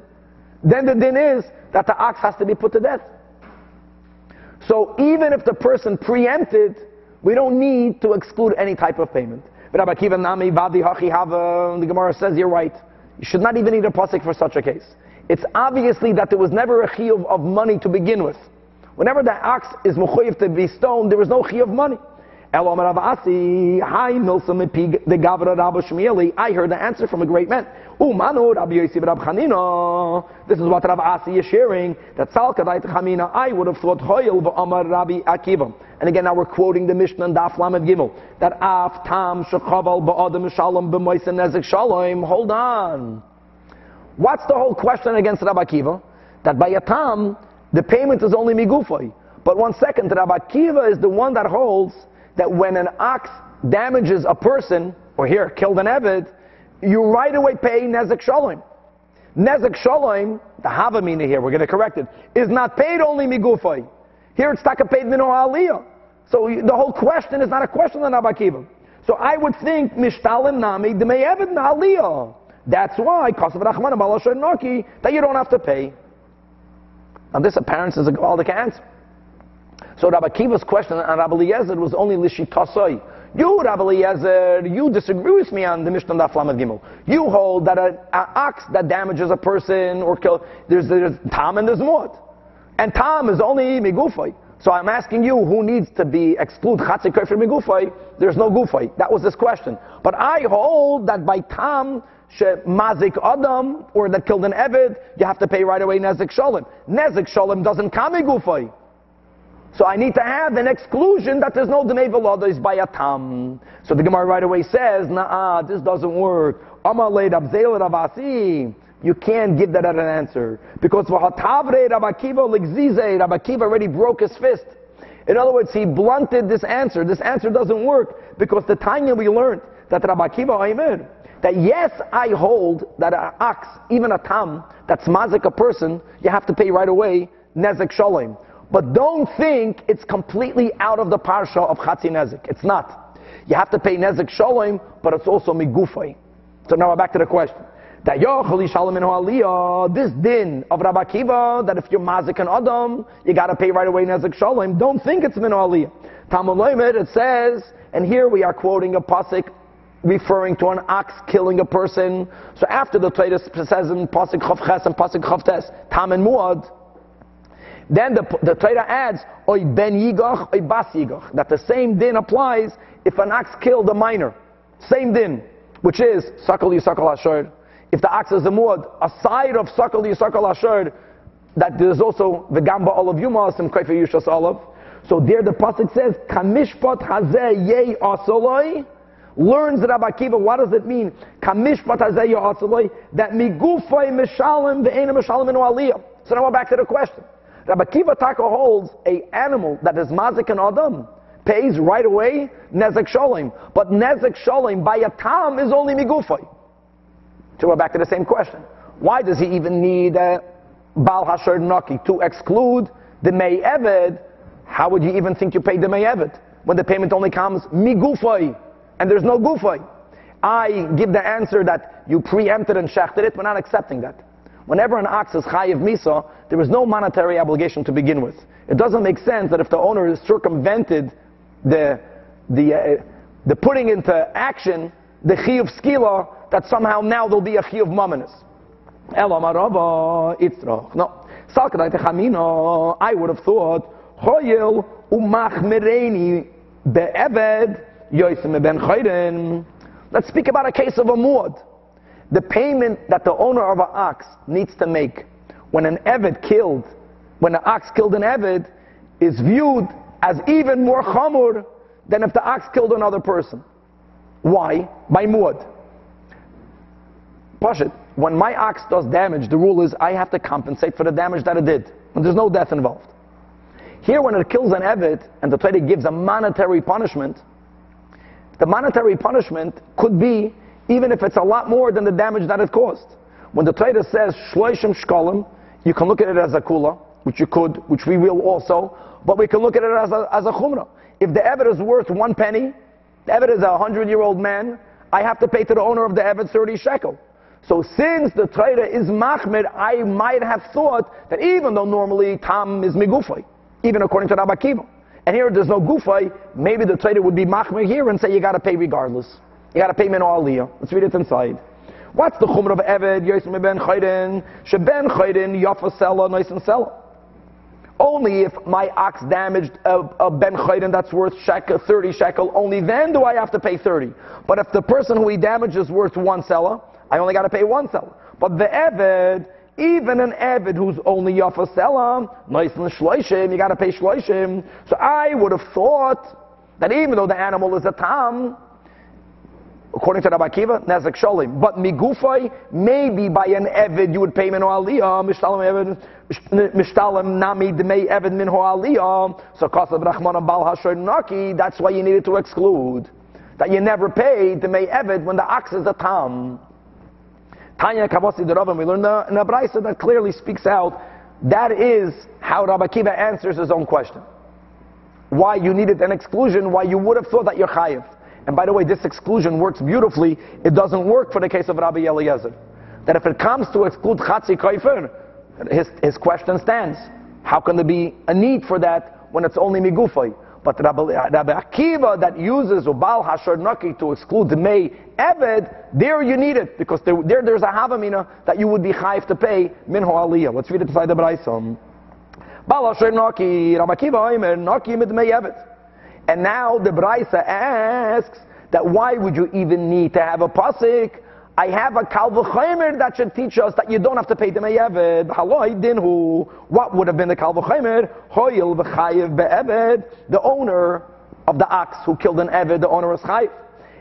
then the din is that the ox has to be put to death. So even if the person preempted, we don't need to exclude any type of payment. The Gemara says you're right. You should not even need a pasuk for such a case. It's obviously that there was never a chiyuv of money to begin with. Whenever the ox is mechuyev to be stoned, there was no chiyuv of money. Elom Ravasi, hi Milsam the Gavra Rabba Shmieli. I heard the answer from a great man. This is what Rav Asi is sharing. That I would have thought Hoyel v'Amar Rabbi Akiva. And again, now we're quoting the Mishnah and Daf Lamed Gimel. That Af Tam Shechaval Ba'adam Shalom B'Moisen Nezek Shalom. Hold on. What's the whole question against Rabbi Akiva? That by a Tam, the payment is only Migufay. But one second, Rabbi Akiva is the one that holds that when an ox damages a person, or here, killed an Eved, you right away pay Nezek Shalom. Nezek Shalom, the Havamina here, we're going to correct it, is not paid only Migufay. Here it's taka paid Mino Aliyah. So the whole question is not a question on Abakiva. So I would think Mishtalim Nami Eved Aliyah. That's why Kasav Rachman Noki that you don't have to pay. And this apparent is a Gavaldic answer. So Rabbi Kiva's question on Rabbi Eliezer was only Lishitasoi. You, Rabbi Eliezer, you disagree with me on the Mishnah Daf Lamed Gimel. You hold that an ox that damages a person or kills, there's, there's Tam and there's Mud. And Tam is only Migufay. So I'm asking you, who needs to be exclude Chatzik for Migufay? There's no Gufay. That was this question. But I hold that by Tam, mazik adam, or that killed an Eved, you have to pay right away Nezik Shalom. Nezik Shalom doesn't come Gufay. So I need to have an exclusion that there's no Dnei Velada by a Tam. So the Gemara right away says, nah, this doesn't work. You can't give that as an answer. Because Rabbi Akiva already broke his fist. In other words, he blunted this answer. This answer doesn't work because the Tanya we learned that Rabbi Akiva Aimer, that yes, I hold that an ox, even a tam, that's mazik a person, you have to pay right away nezek shalom. But don't think it's completely out of the parsha of Chatzi Nezik. It's not. You have to pay Nezik Shalom, but it's also Migufay. So now back to the question. That Yochali Shalom Aliyah, this din of Rabbi Kiva, that if you're Mazik and Adam, you gotta pay right away Nezik Shalom. Don't think it's Min Aliyah. Talmud it says, and here we are quoting a pasuk referring to an ox killing a person. So after the Torah says in pasuk Chavches and pasuk Chavtes, Tam and Muad, then the, the Torah adds, oy ben yigach, oy bas yigach, that the same din applies if an ox killed a minor. Same din, which is, sakal yisakal ashur. If the ox is a muad, aside of sakal yisakal ashur, that there's also the gamba olav yumas and kaifa yushas olav. So there the pasuk says, kamishpat hazeh yei asoloi, learns Rabbi Akiva, what does it mean? Kamishpat hazeh yei asoloi, that migufay mishalim ve'ena mishalim in aliyah. So now we're back to the question. Rabbi Kiva Taka holds a animal that is mazik and adam pays right away nezek sholim, but nezek sholim by a tam is only migufay. So we're back to the same question. Why does he even need a bal hasher naki to exclude the may eved? How would you even think you paid the may eved when the payment only comes migufay and there's no gufay? I give the answer that you preempted and shechted it. We're not accepting that. Whenever an ox is chayiv misa, there is no monetary obligation to begin with. It doesn't make sense that if the owner has circumvented the, the, uh, the putting into action the chi of skila, that somehow now there'll be a chiyuv mamanis. Ela marava itzrach. No. Salkadai techamino, I would have thought, hoyel umachmereni be'eved yoisim ben chayden. Let's speak about a case of a muad. The payment that the owner of an ox needs to make when an eved killed, when an ox killed an eved, is viewed as even more chamur than if the ox killed another person. Why? By muad. Push. When my ox does damage, the rule is I have to compensate for the damage that it did. And there's no death involved. Here, when it kills an eved and the Torah gives a monetary punishment, the monetary punishment could be even if it's a lot more than the damage that it caused. When the Torah says shloishim shkolim, you can look at it as a kula, which you could, which we will also, but we can look at it as a, as a chumrah. If the eved is worth one penny, the eved is a hundred year old man, I have to pay to the owner of the eved 30 shekel. So since the Torah is machmir, I might have thought that even though normally tam is migufay, even according to Rabbi Akiva, and here there's no gufay, maybe the Torah would be machmir here and say you got to pay regardless. You got to pay min aliyah. Let's read it inside. What's the chumrah of Eved, Yosem ben Chayden, Sheben Chayden, Yafa Sela, and Sela? Only if my ox damaged a, a ben chayden that's worth shekel, 30 shekel, only then do I have to pay 30. But if the person who he damaged is worth one seller, I only got to pay one seller. But the Eved, even an Eved who's only Yafa Selam, nice and Shloishim, you got to pay Shloishim. So I would have thought that even though the animal is a Tam, according to Rabbi Akiva, Nezek Sholim. But Migufay, maybe by an Evid you would pay min aliyah, Mishtalim Evid, Mishtalim Nami Dmei Evid min aliyah. So Bal Hashoy Naki, that's why you needed to exclude. That you never pay Dmei Evid when the ox is a Tam. Tanya Kavasi Rav, we learned in the Braisa that clearly speaks out. That is how Rabbi Akiva answers his own question. Why you needed an exclusion, why you would have thought that you're chayiv. And by the way, this exclusion works beautifully. It doesn't work for the case of Rabbi Eliezer. That if it comes to exclude Chatzi Kaifer, his, his question stands. How can there be a need for that when it's only Migufay? But Rabbi, Rabbi Akiva that uses Ubal Hashar Naki to exclude the May Eved, there you need it, because there, there there's a Havamina that you would be chayiv to pay Minho Aliyah. Let's read it inside the Braisam. Bal Hashar Naki, Rabbi Akiva Naki Mid May Eved. And now the Braisa asks that why would you even need to have a pasuk? I have a kalvachimer that should teach us that you don't have to pay the meyeved. Haloi dinhu. What would have been the kalvachimer? Hoyel v'chayev be'eved. The owner of the ox who killed an eved, the owner is chayiv.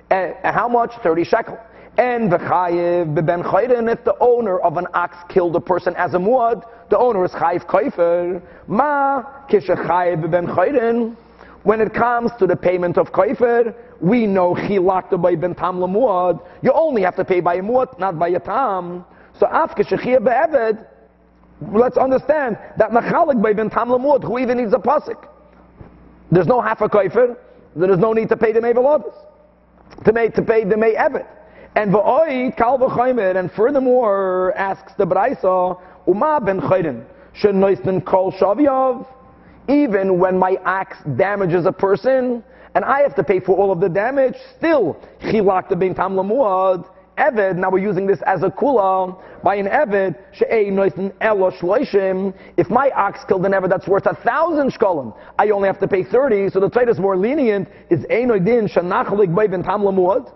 And how much? 30 shekel. And v'chayev be'ben chayden. If the owner of an ox killed a person as a muad, the owner is chayiv kaifer. Ma kishachayev be'ben chayden. When it comes to the payment of kaifer, we know chilakta by ben tam lamuad. You only have to pay by muad, not by a tam. So afke shechia be'eved, let's understand that machalik by ben tam lamuad, who even needs a pasuk. There's no half a kaifer, there is no need to pay the mevalodis, to, to pay the may evet. And v'oi kal v'chaymer, and furthermore asks the Braisa, uma ben chayrin, shen noisten kol shaviyav, even when my axe damages a person, and I have to pay for all of the damage, still, chilak the bin tam lamuad, Eved, now we're using this as a kula, by an Eved, if my ox killed an Eved that's worth a thousand shkolim, I only have to pay 30, so the trade is more lenient, is einoidin shanachalik by ben tam lamuad.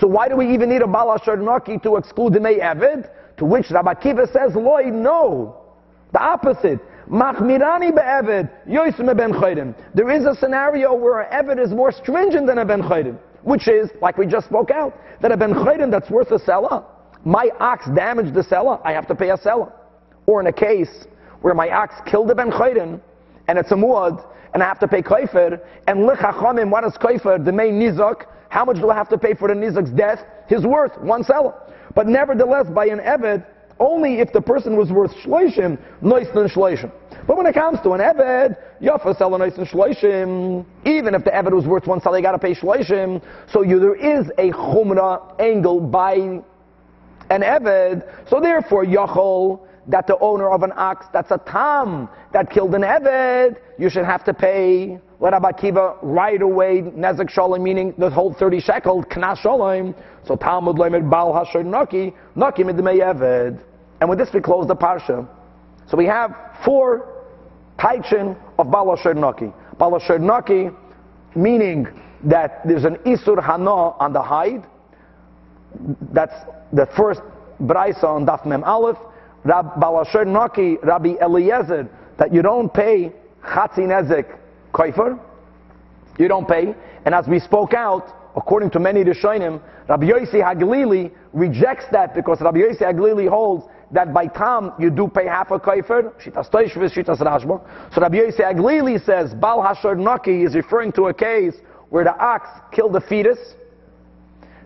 So why do we even need a balashar naki to exclude the Eved? To which Rabbi Kiva says, Loi, no. The opposite. Machmirani be'eved, yoisme ben chaydim. There is a scenario where an eved is more stringent than a ben chaydim, which is, like we just spoke out, that a ben chaydim that's worth a seller, my ox damaged the seller, I have to pay a seller. Or in a case where my ox killed a ben chaydim, and it's a muad, and I have to pay kaifer, and lichachamim, what is kaifer? The main nizak, how much do I have to pay for the nizak's death? His worth, one seller. But nevertheless, by an eved, only if the person was worth shloishim, nois than shloishim. But when it comes to an Eved, Yafa sell a and shloishim. Even if the Eved was worth one sell, you gotta pay shloishim. So you, there is a chumrah angle by an Eved. So therefore, Yachol, that the owner of an ox, that's a Tam, that killed an Eved, you should have to pay, let Rabbi right away, Nezek Shalom, meaning the whole 30 shekel, Knas Shalom. So Talmud Lemed Bal Hasher Naki, Naki Midmei Eved. And with this we close the Parsha. So we have four Taichin of Bal Hasher Naki. Bal Hasher Naki, meaning that there's an Isur Hana on the hide, that's the first Braisa on Daf Mem Aleph. Rab Balasher Naki, Rabbi Eliezer, that you don't pay Chatzi Nezek Koifer. You don't pay. And as we spoke out, according to many Rishonim, Rabbi Yossi Haglili rejects that because Rabbi Yossi Haglili holds that by Tam you do pay half a Rashba. So Rabbi Yossi Haglili says Bal Hashar Naki is referring to a case where the ox killed the fetus,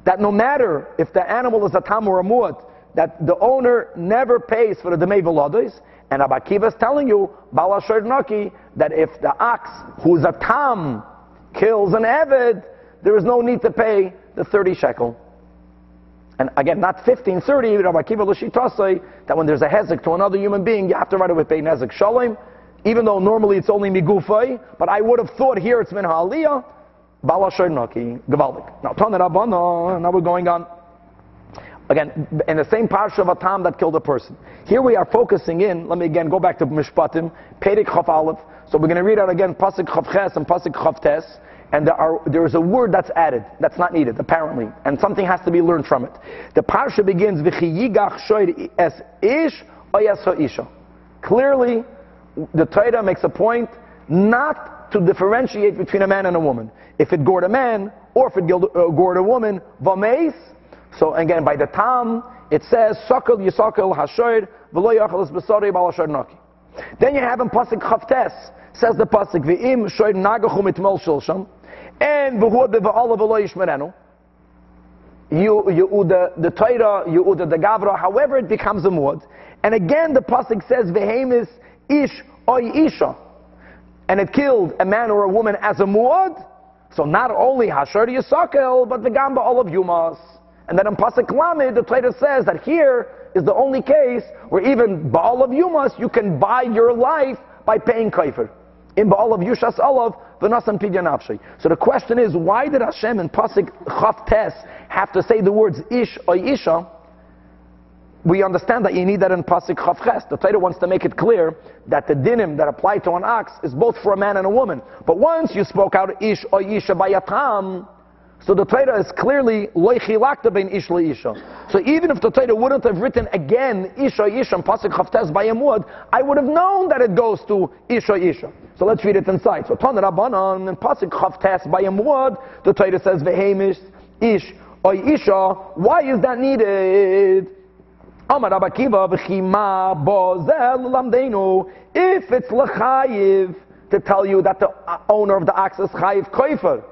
that no matter if the animal is a tam or a muat, that the owner never pays for the demei velodos. And Abakiva is telling you, Balashar Naki, that if the ox, who's a tam, kills an eved, there is no need to pay the 30 shekel. And again, not 15, 30, Rabbi Akiva Lashitasai, that when there's a hezek to another human being, you have to right away pay nezek shalom, even though normally it's only migufay, but I would have thought here it's min ha'aliyah, Balashar Naki, Gavaldik. Now, Tanarabana, now we're going on. Again, in the same parsha of a tam that killed a person. Here we are focusing in, let me again go back to Mishpatim, Perik Chaf Aleph. So we're going to read out again Pasik Chaf Ches and Pasik Chaf Tes. And there, are, there is a word that's added, that's not needed, apparently. And something has to be learned from it. The parsha begins, V'chiyigach shoyd es ish oyas isha. Clearly, the Torah makes a point not to differentiate between a man and a woman. If it gored a man, or if it uh, gored a woman, vameis. So again, by the tam, it says, Sakal yisakal hashoid, v'lo b'alashar naki. Then you have in Pasik Chavtes, says the Pasik, V'im shoid nagachu mitmel shilsham, and v'huad v'alav v'lo yishmerenu. You, you, the, the Torah, you, the, Gavra, however it becomes a muad. And again, the pasuk says, V'hemis ish oy isha. And it killed a man or a woman as a muad. So not only Hashar Yisakel, but the Gamba all of Yumas. And then in Pasuk Lamed, the Torah says that here is the only case where even Baal of Yumas, you can buy your life by paying kaifer. In Baal of Yushas Olav, V'nasam Pidyan So the question is, why did Hashem in Pasuk Chavtes have to say the words Ish or Isha? we understand that you need that in Pasik Chavches. The Torah wants to make it clear that the dinim that apply to an ox is both for a man and a woman. But once you spoke out ish or isha bayatam, so the Torah is clearly loichilakta bein ish isha. So even if the Torah wouldn't have written again isha isha and Pasik Chavtes by Yamud, I would have known that it goes to isha isha. So let's read it inside. So Tan Rabbanon and Pasik Chavtes by Yamud, the Torah says vehemish ish or isha. Why is that needed? Amar Abakiva v'chima bozel lamdeinu. If it's lechayiv to tell you that the owner of the ox is chayiv koifer,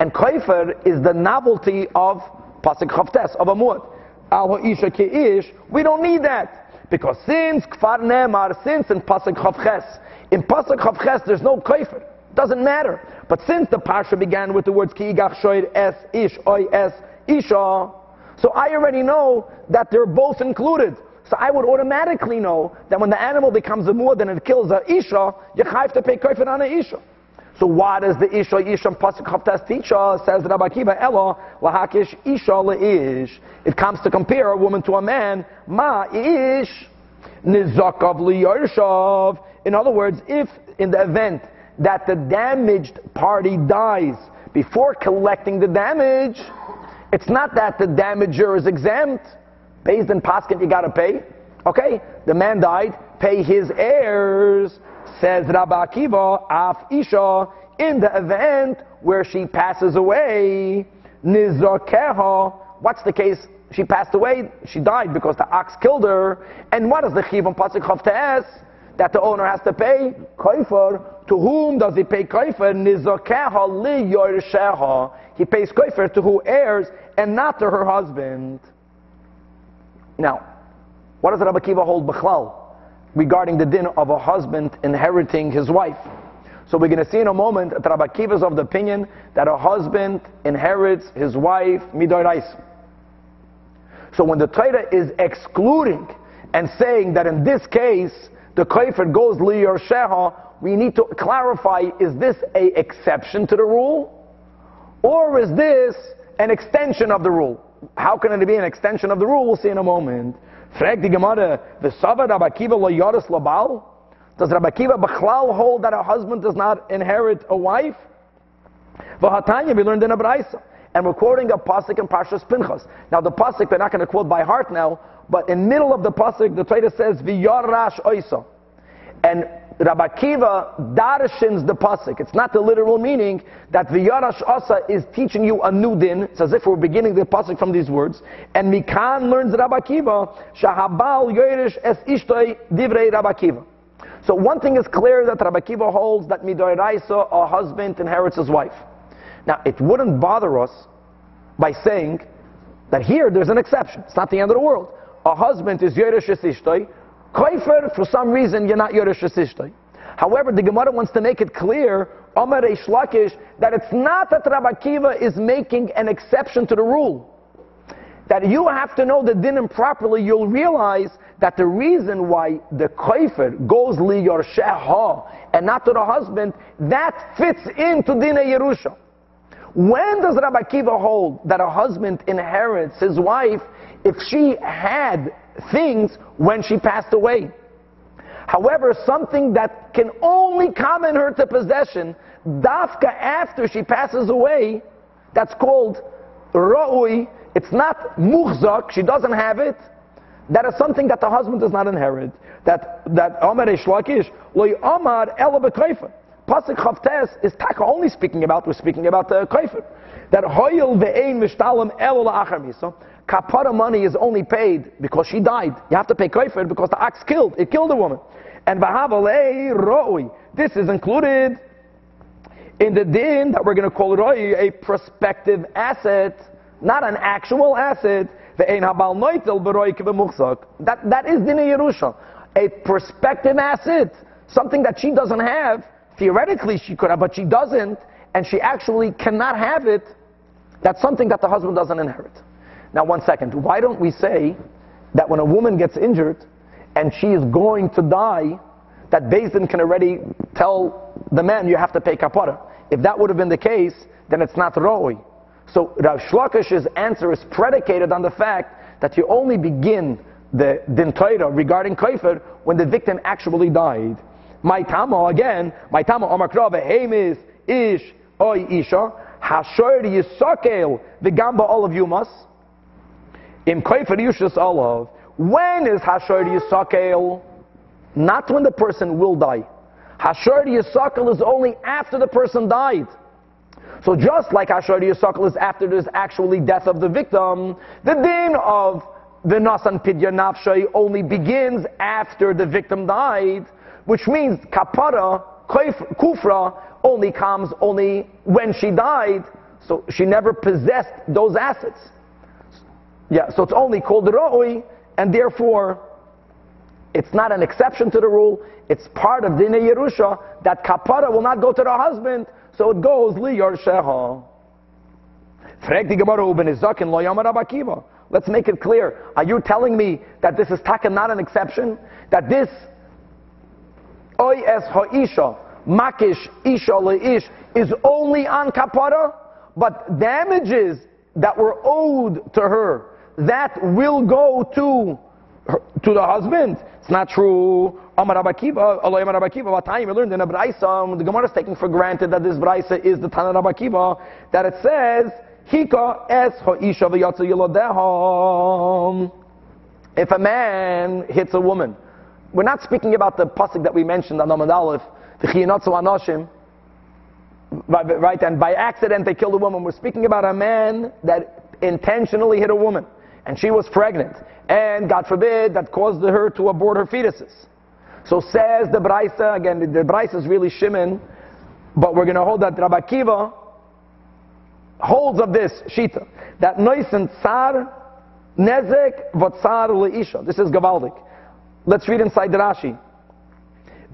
and koifer is the novelty of pasuk chavtes of a muad. Al ki ish. We don't need that because since kfar nemar, since in pasuk chavches, in pasuk chavches there's no koifer. Doesn't matter. But since the parsha began with the words ki'igach shoyd es ish oy es isha. So I already know that they're both included. So I would automatically know that when the animal becomes a more than it kills a isha, you have to pay kofin on a isha. So why does the isha isha pasuk chavtas teach us? Says Rabbi Akiva Elo lahakish isha leish. It comes to compare a woman to a man. Ma ish nizakav liyarshav. In other words, if in the event that the damaged party dies before collecting the damage, it's not that the damager is exempt. Based in Paskin, you gotta pay. Okay? The man died, pay his heirs, says Rabbi Akiva, Af Isha, in the event where she passes away, Nizakeha. What's the case? She passed away, she died because the ox killed her. And what is the chiv on Pasuk Chavtes? That the owner has to pay? Koifer. To whom does he pay koifer? Nizakeha li yorsheha. He pays koifer to who heirs and not to her husband. Now, what does Rabbi Kiva hold Bechlal regarding the din of a husband inheriting his wife? So we're going to see in a moment that Rabbi Kiva is of the opinion that a husband inherits his wife midorais. So when the Torah is excluding and saying that in this case the kofer goes liyar sheha, we need to clarify: is this a exception to the rule, or is this an extension of the rule? How can it be an extension of the rule? We'll see in a moment. Frag the Gemara, the Sava Rabbi Akiva lo yoris labal? Does Rabbi Akiva Bachlal hold that a husband does not inherit a wife? V'hatanya, we learned in a. And we're quoting a pasuk in Parshas Pinchas. Now the pasuk we're not going to quote by heart now, but in middle of the pasuk the Torah says v'yarash oisa, and Rabbi Kiva darshins the pasuk. It's not the literal meaning that v'yarash osa is teaching you a new din. It's as if we're beginning the pasuk from these words. And Mikan learns Rabbi Kiva shahabal yoirish es ishtoi divrei Rabbi Kiva. So one thing is clear that Rabbi Kiva holds that midoraisa a husband inherits his wife. Now, it wouldn't bother us by saying that here there's an exception. It's not the end of the world. A husband is Yeresh Ishtoi. Koifer, for some reason, you're not Yeresh Ishtoi. However, the Gemara wants to make it clear, Amar Lakish, that it's not that Rabbi Kiva is making an exception to the rule. That you have to know the din properly, you'll realize that the reason why the koifer goes li sheha and not to the husband, that fits into din Yerusha. When does Rabbi Kiva hold that a husband inherits his wife if she had things when she passed away? However, something that can only come in her to possession, dafka after she passes away, that's called ra'ui. It's not muhzak, she doesn't have it. That is something that the husband does not inherit. That that Amar Ishlakish, loy Amar ela Pasuk Chavtes is taka only speaking about, we're speaking about the Kaifer. That Hoyel ve'ein mishtalim el la'achar misa. Kapara money is only paid because she died. You have to pay Kaifer because the ox killed. It killed the woman. And Vahavalei ro'ui. This is included in the din that we're going to call roi, a prospective asset, not an actual asset. That, that is din Yerusha. A prospective asset. Something that she doesn't have Theoretically, she could have, but she doesn't, and she actually cannot have it. That's something that the husband doesn't inherit. Now, one second. Why don't we say that when a woman gets injured and she is going to die, that Din can already tell the man you have to pay kapara? If that would have been the case, then it's not roi. So Rav Shlakish's answer is predicated on the fact that you only begin the din Torah regarding kaifer when the victim actually died. My tama again, my tama omakrava hemis ish oy isha hashor yisakel the gamba all of you must im koifer yushas olav. When is hashor yisakel? Not when the person will die. Hashor yisakel is only after the person died. So just like Hashor Yisakal is after there's actually death of the victim, the din of the Nasan Pidya Nafshay only begins after the victim died which means kapara, kufra, only comes only when she died, so she never possessed those assets. Yeah, so it's only called ra'ui, and therefore it's not an exception to the rule, it's part of Dina Yerusha that kapara will not go to the husband, so it goes li sheha. Let's make it clear. Are you telling me that this is taka not an exception? That this oy es ha'isha, makish isha le'ish, is only on kapara, but damages that were owed to her, that will go to to the husband. It's not true. Amar Abakiva, Allah Amar Abakiva, we learned in a Braisa, the Gemara is taking for granted that this Braisa is the Tana Abakiva, that it says, Hika es ha'isha v'yatsa yiladeham. If a man hits a woman, we're not speaking about the pasuk that we mentioned on Amad Aleph, the Chiyinotzu Anoshim, right? And by accident they killed a woman. We're speaking about a man that intentionally hit a woman, and she was pregnant, and God forbid that caused her to abort her fetuses. So says the Braisa again. The, the Braisa is really Shimon, but we're going to hold that Rabbi Kiva holds of this shita that noisen tsar nezek votzar leisha. This is gavaldik. Let's read inside the Rashi.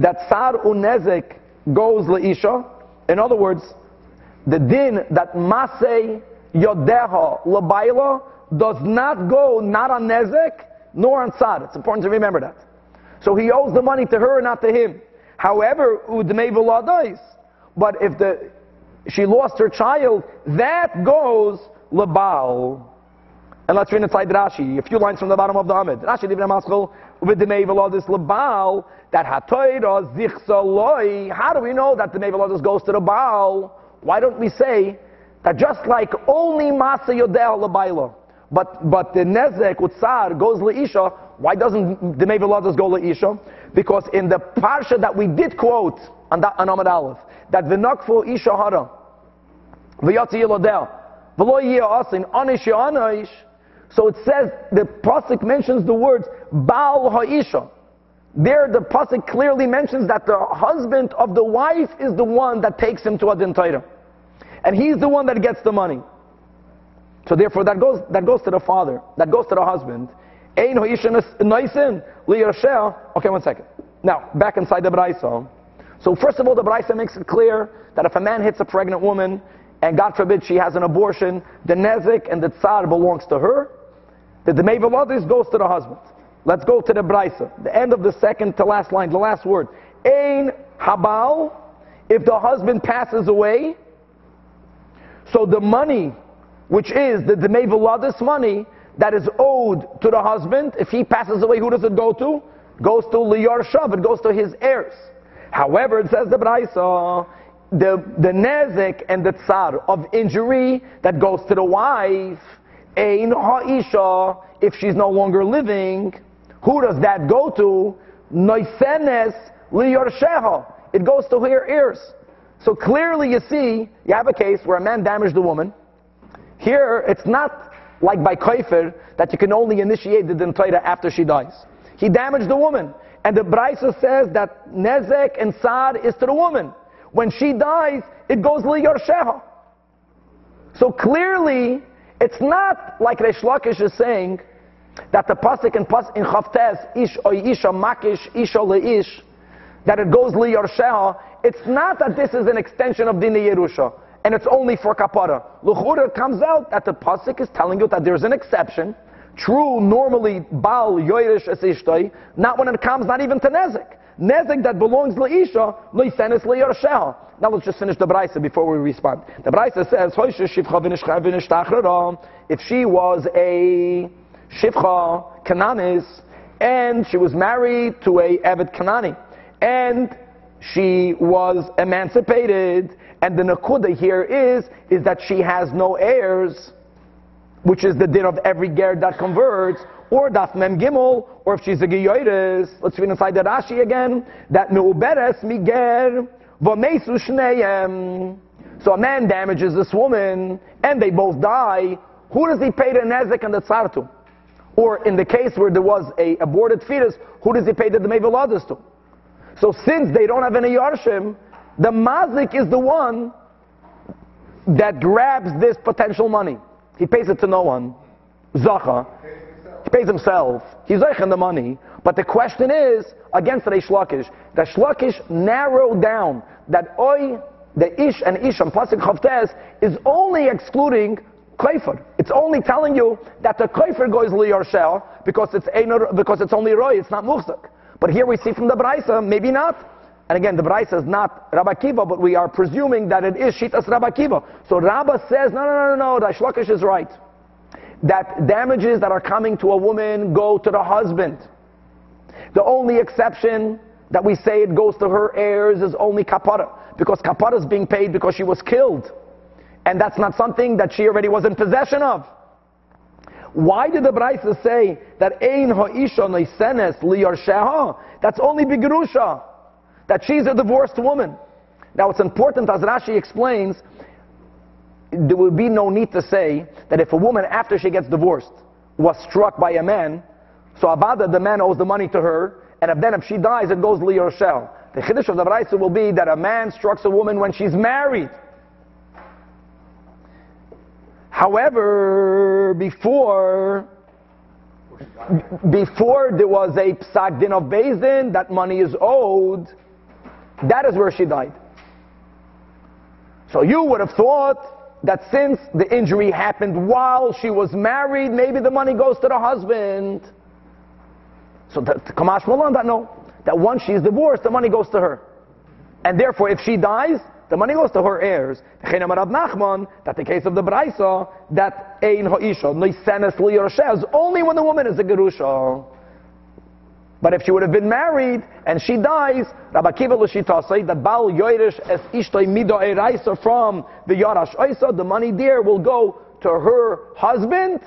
That sar unezek goes leisha. In other words, the din that masei yodeha labaila does not go not on Nezek nor on Sad. It's important to remember that. So he owes the money to her, not to him. However, Udmei dies. But if the she lost her child, that goes Labal. And let's read inside Rashi, a few lines from the bottom of the Amid. Rashi Divna Maschel, Udmei Veladis Labal, that Hatoira Zichsaloi. How do we know that the Veladis goes to the Baal? Why don't we say that just like only Masa Yodel Labaila, but but the Nezek Utsar goes Leisha, why doesn't the Veladis go Leisha? Because in the parsha that we did quote on, that, on Amid Aleph, that v'nakfu isha hara, v'yatzi yiyah asin, anish, so it says, the Pasuk mentions the words, Baal ha'isha. There the Pasuk clearly mentions that the husband of the wife is the one that takes him to Adin Torah. And he's the one that gets the money. So therefore that goes, that goes to the father, that goes to the husband. Okay, one second. Now, back inside the Braisa. So first of all, the Braisa makes it clear that if a man hits a pregnant woman, and God forbid she has an abortion, the nezik and the tsar belongs to her, the Demei goes to the husband. Let's go to the Braisa, the end of the second to last line, the last word. Ein Habal, if the husband passes away, so the money, which is the Demei Veladis money, that is owed to the husband, if he passes away, who does it go to? Goes to Liyar Shav, it goes to his heirs. However, it says the Braisa, the, the nezik and the tsar of injury that goes to the wife, ein ha'isha, if she's no longer living, who does that go to? Noisenes liyorsheha. It goes to her ears. So clearly you see, you have a case where a man damaged a woman. Here, it's not like by Kaifer that you can only initiate the Dentaira after she dies. He damaged the woman. And the Braisa says that Nezek and Sad is to the woman. When she dies, it goes Liyorsheha. So clearly, it's not like Resh Lakish is saying that the pasuk in pas in Chavtes ish or isha makish isha leish that it goes liyarsheha. It's not that this is an extension of Dini Yerusha and it's only for kapara. Luchura comes out that the pasuk is telling you that there's an exception. True, normally bal yoirish es not when it comes not even to nezik. Nezik that belongs leisha loisenis liyarsheha. Now let's just finish the Braisa before we respond. The Braisa says, if she was a Shivcha Kananis, and she was married to a Evet Kanani, and she was emancipated, and the Nakuda here is, is that she has no heirs, which is the din of every ger that converts, or daf mem gimel, or if she's a geyoides, let's read inside the Rashi again, that meuberes miger, so a man damages this woman, and they both die. Who does he pay the nezek and the tzar to? Or in the case where there was a aborted fetus, who does he pay the mevaladis to? So since they don't have any yarshim, the mazik is the one that grabs this potential money. He pays it to no one. Zacha. He pays himself. He's in the money. But the question is, against the Shlakish, the Shlakish narrowed down that oi, the ish and ish on Pasik Chavtes is only excluding Kaifer. It's only telling you that the Kaifer goes liyorshel because it's because it's only roy, it's not muhzak. But here we see from the Braisa, maybe not. And again, the Braisa is not Rabbi Kiva, but we are presuming that it is Shitas Rabbi Kiva. So Rabba says, no, no, no, no, no, the Shlakish is right. That damages that are coming to a woman go to the husband. The only exception that we say it goes to her heirs is only kapara, because kapara is being paid because she was killed. And that's not something that she already was in possession of. Why did the Braisa say that ein ha'isha noisenes liyarsheha? That's only bigrusha. That she's a divorced woman. Now it's important, as Rashi explains, there will be no need to say that if a woman, after she gets divorced, was struck by a man, so Abada, the man owes the money to her, and then if she dies, it goes liyoshel. The chiddush of the Braisa will be that a man strikes a woman when she's married. However, before before there was a psak din of Bezdin, that money is owed, that is where she died. So you would have thought that since the injury happened while she was married, maybe the money goes to the husband. So the Kamash Malan that no, that once she's divorced, the money goes to her. And therefore, if she dies, the money goes to her heirs. That the case of the Braisa, that ein ha'isha, noisenes liyarsheh, only when the woman is a gerusha. But if she would have been married and she dies, Rabbi Kiva Lushitasai, that Baal Yoirish es Ishtoi Mido Eraisa from the Yarash Oisa, the money there will go to her husband,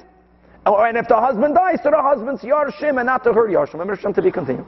oh, and if the husband dies, to the husband's Yarshim and not to her Yarshim. Remember, to be continued.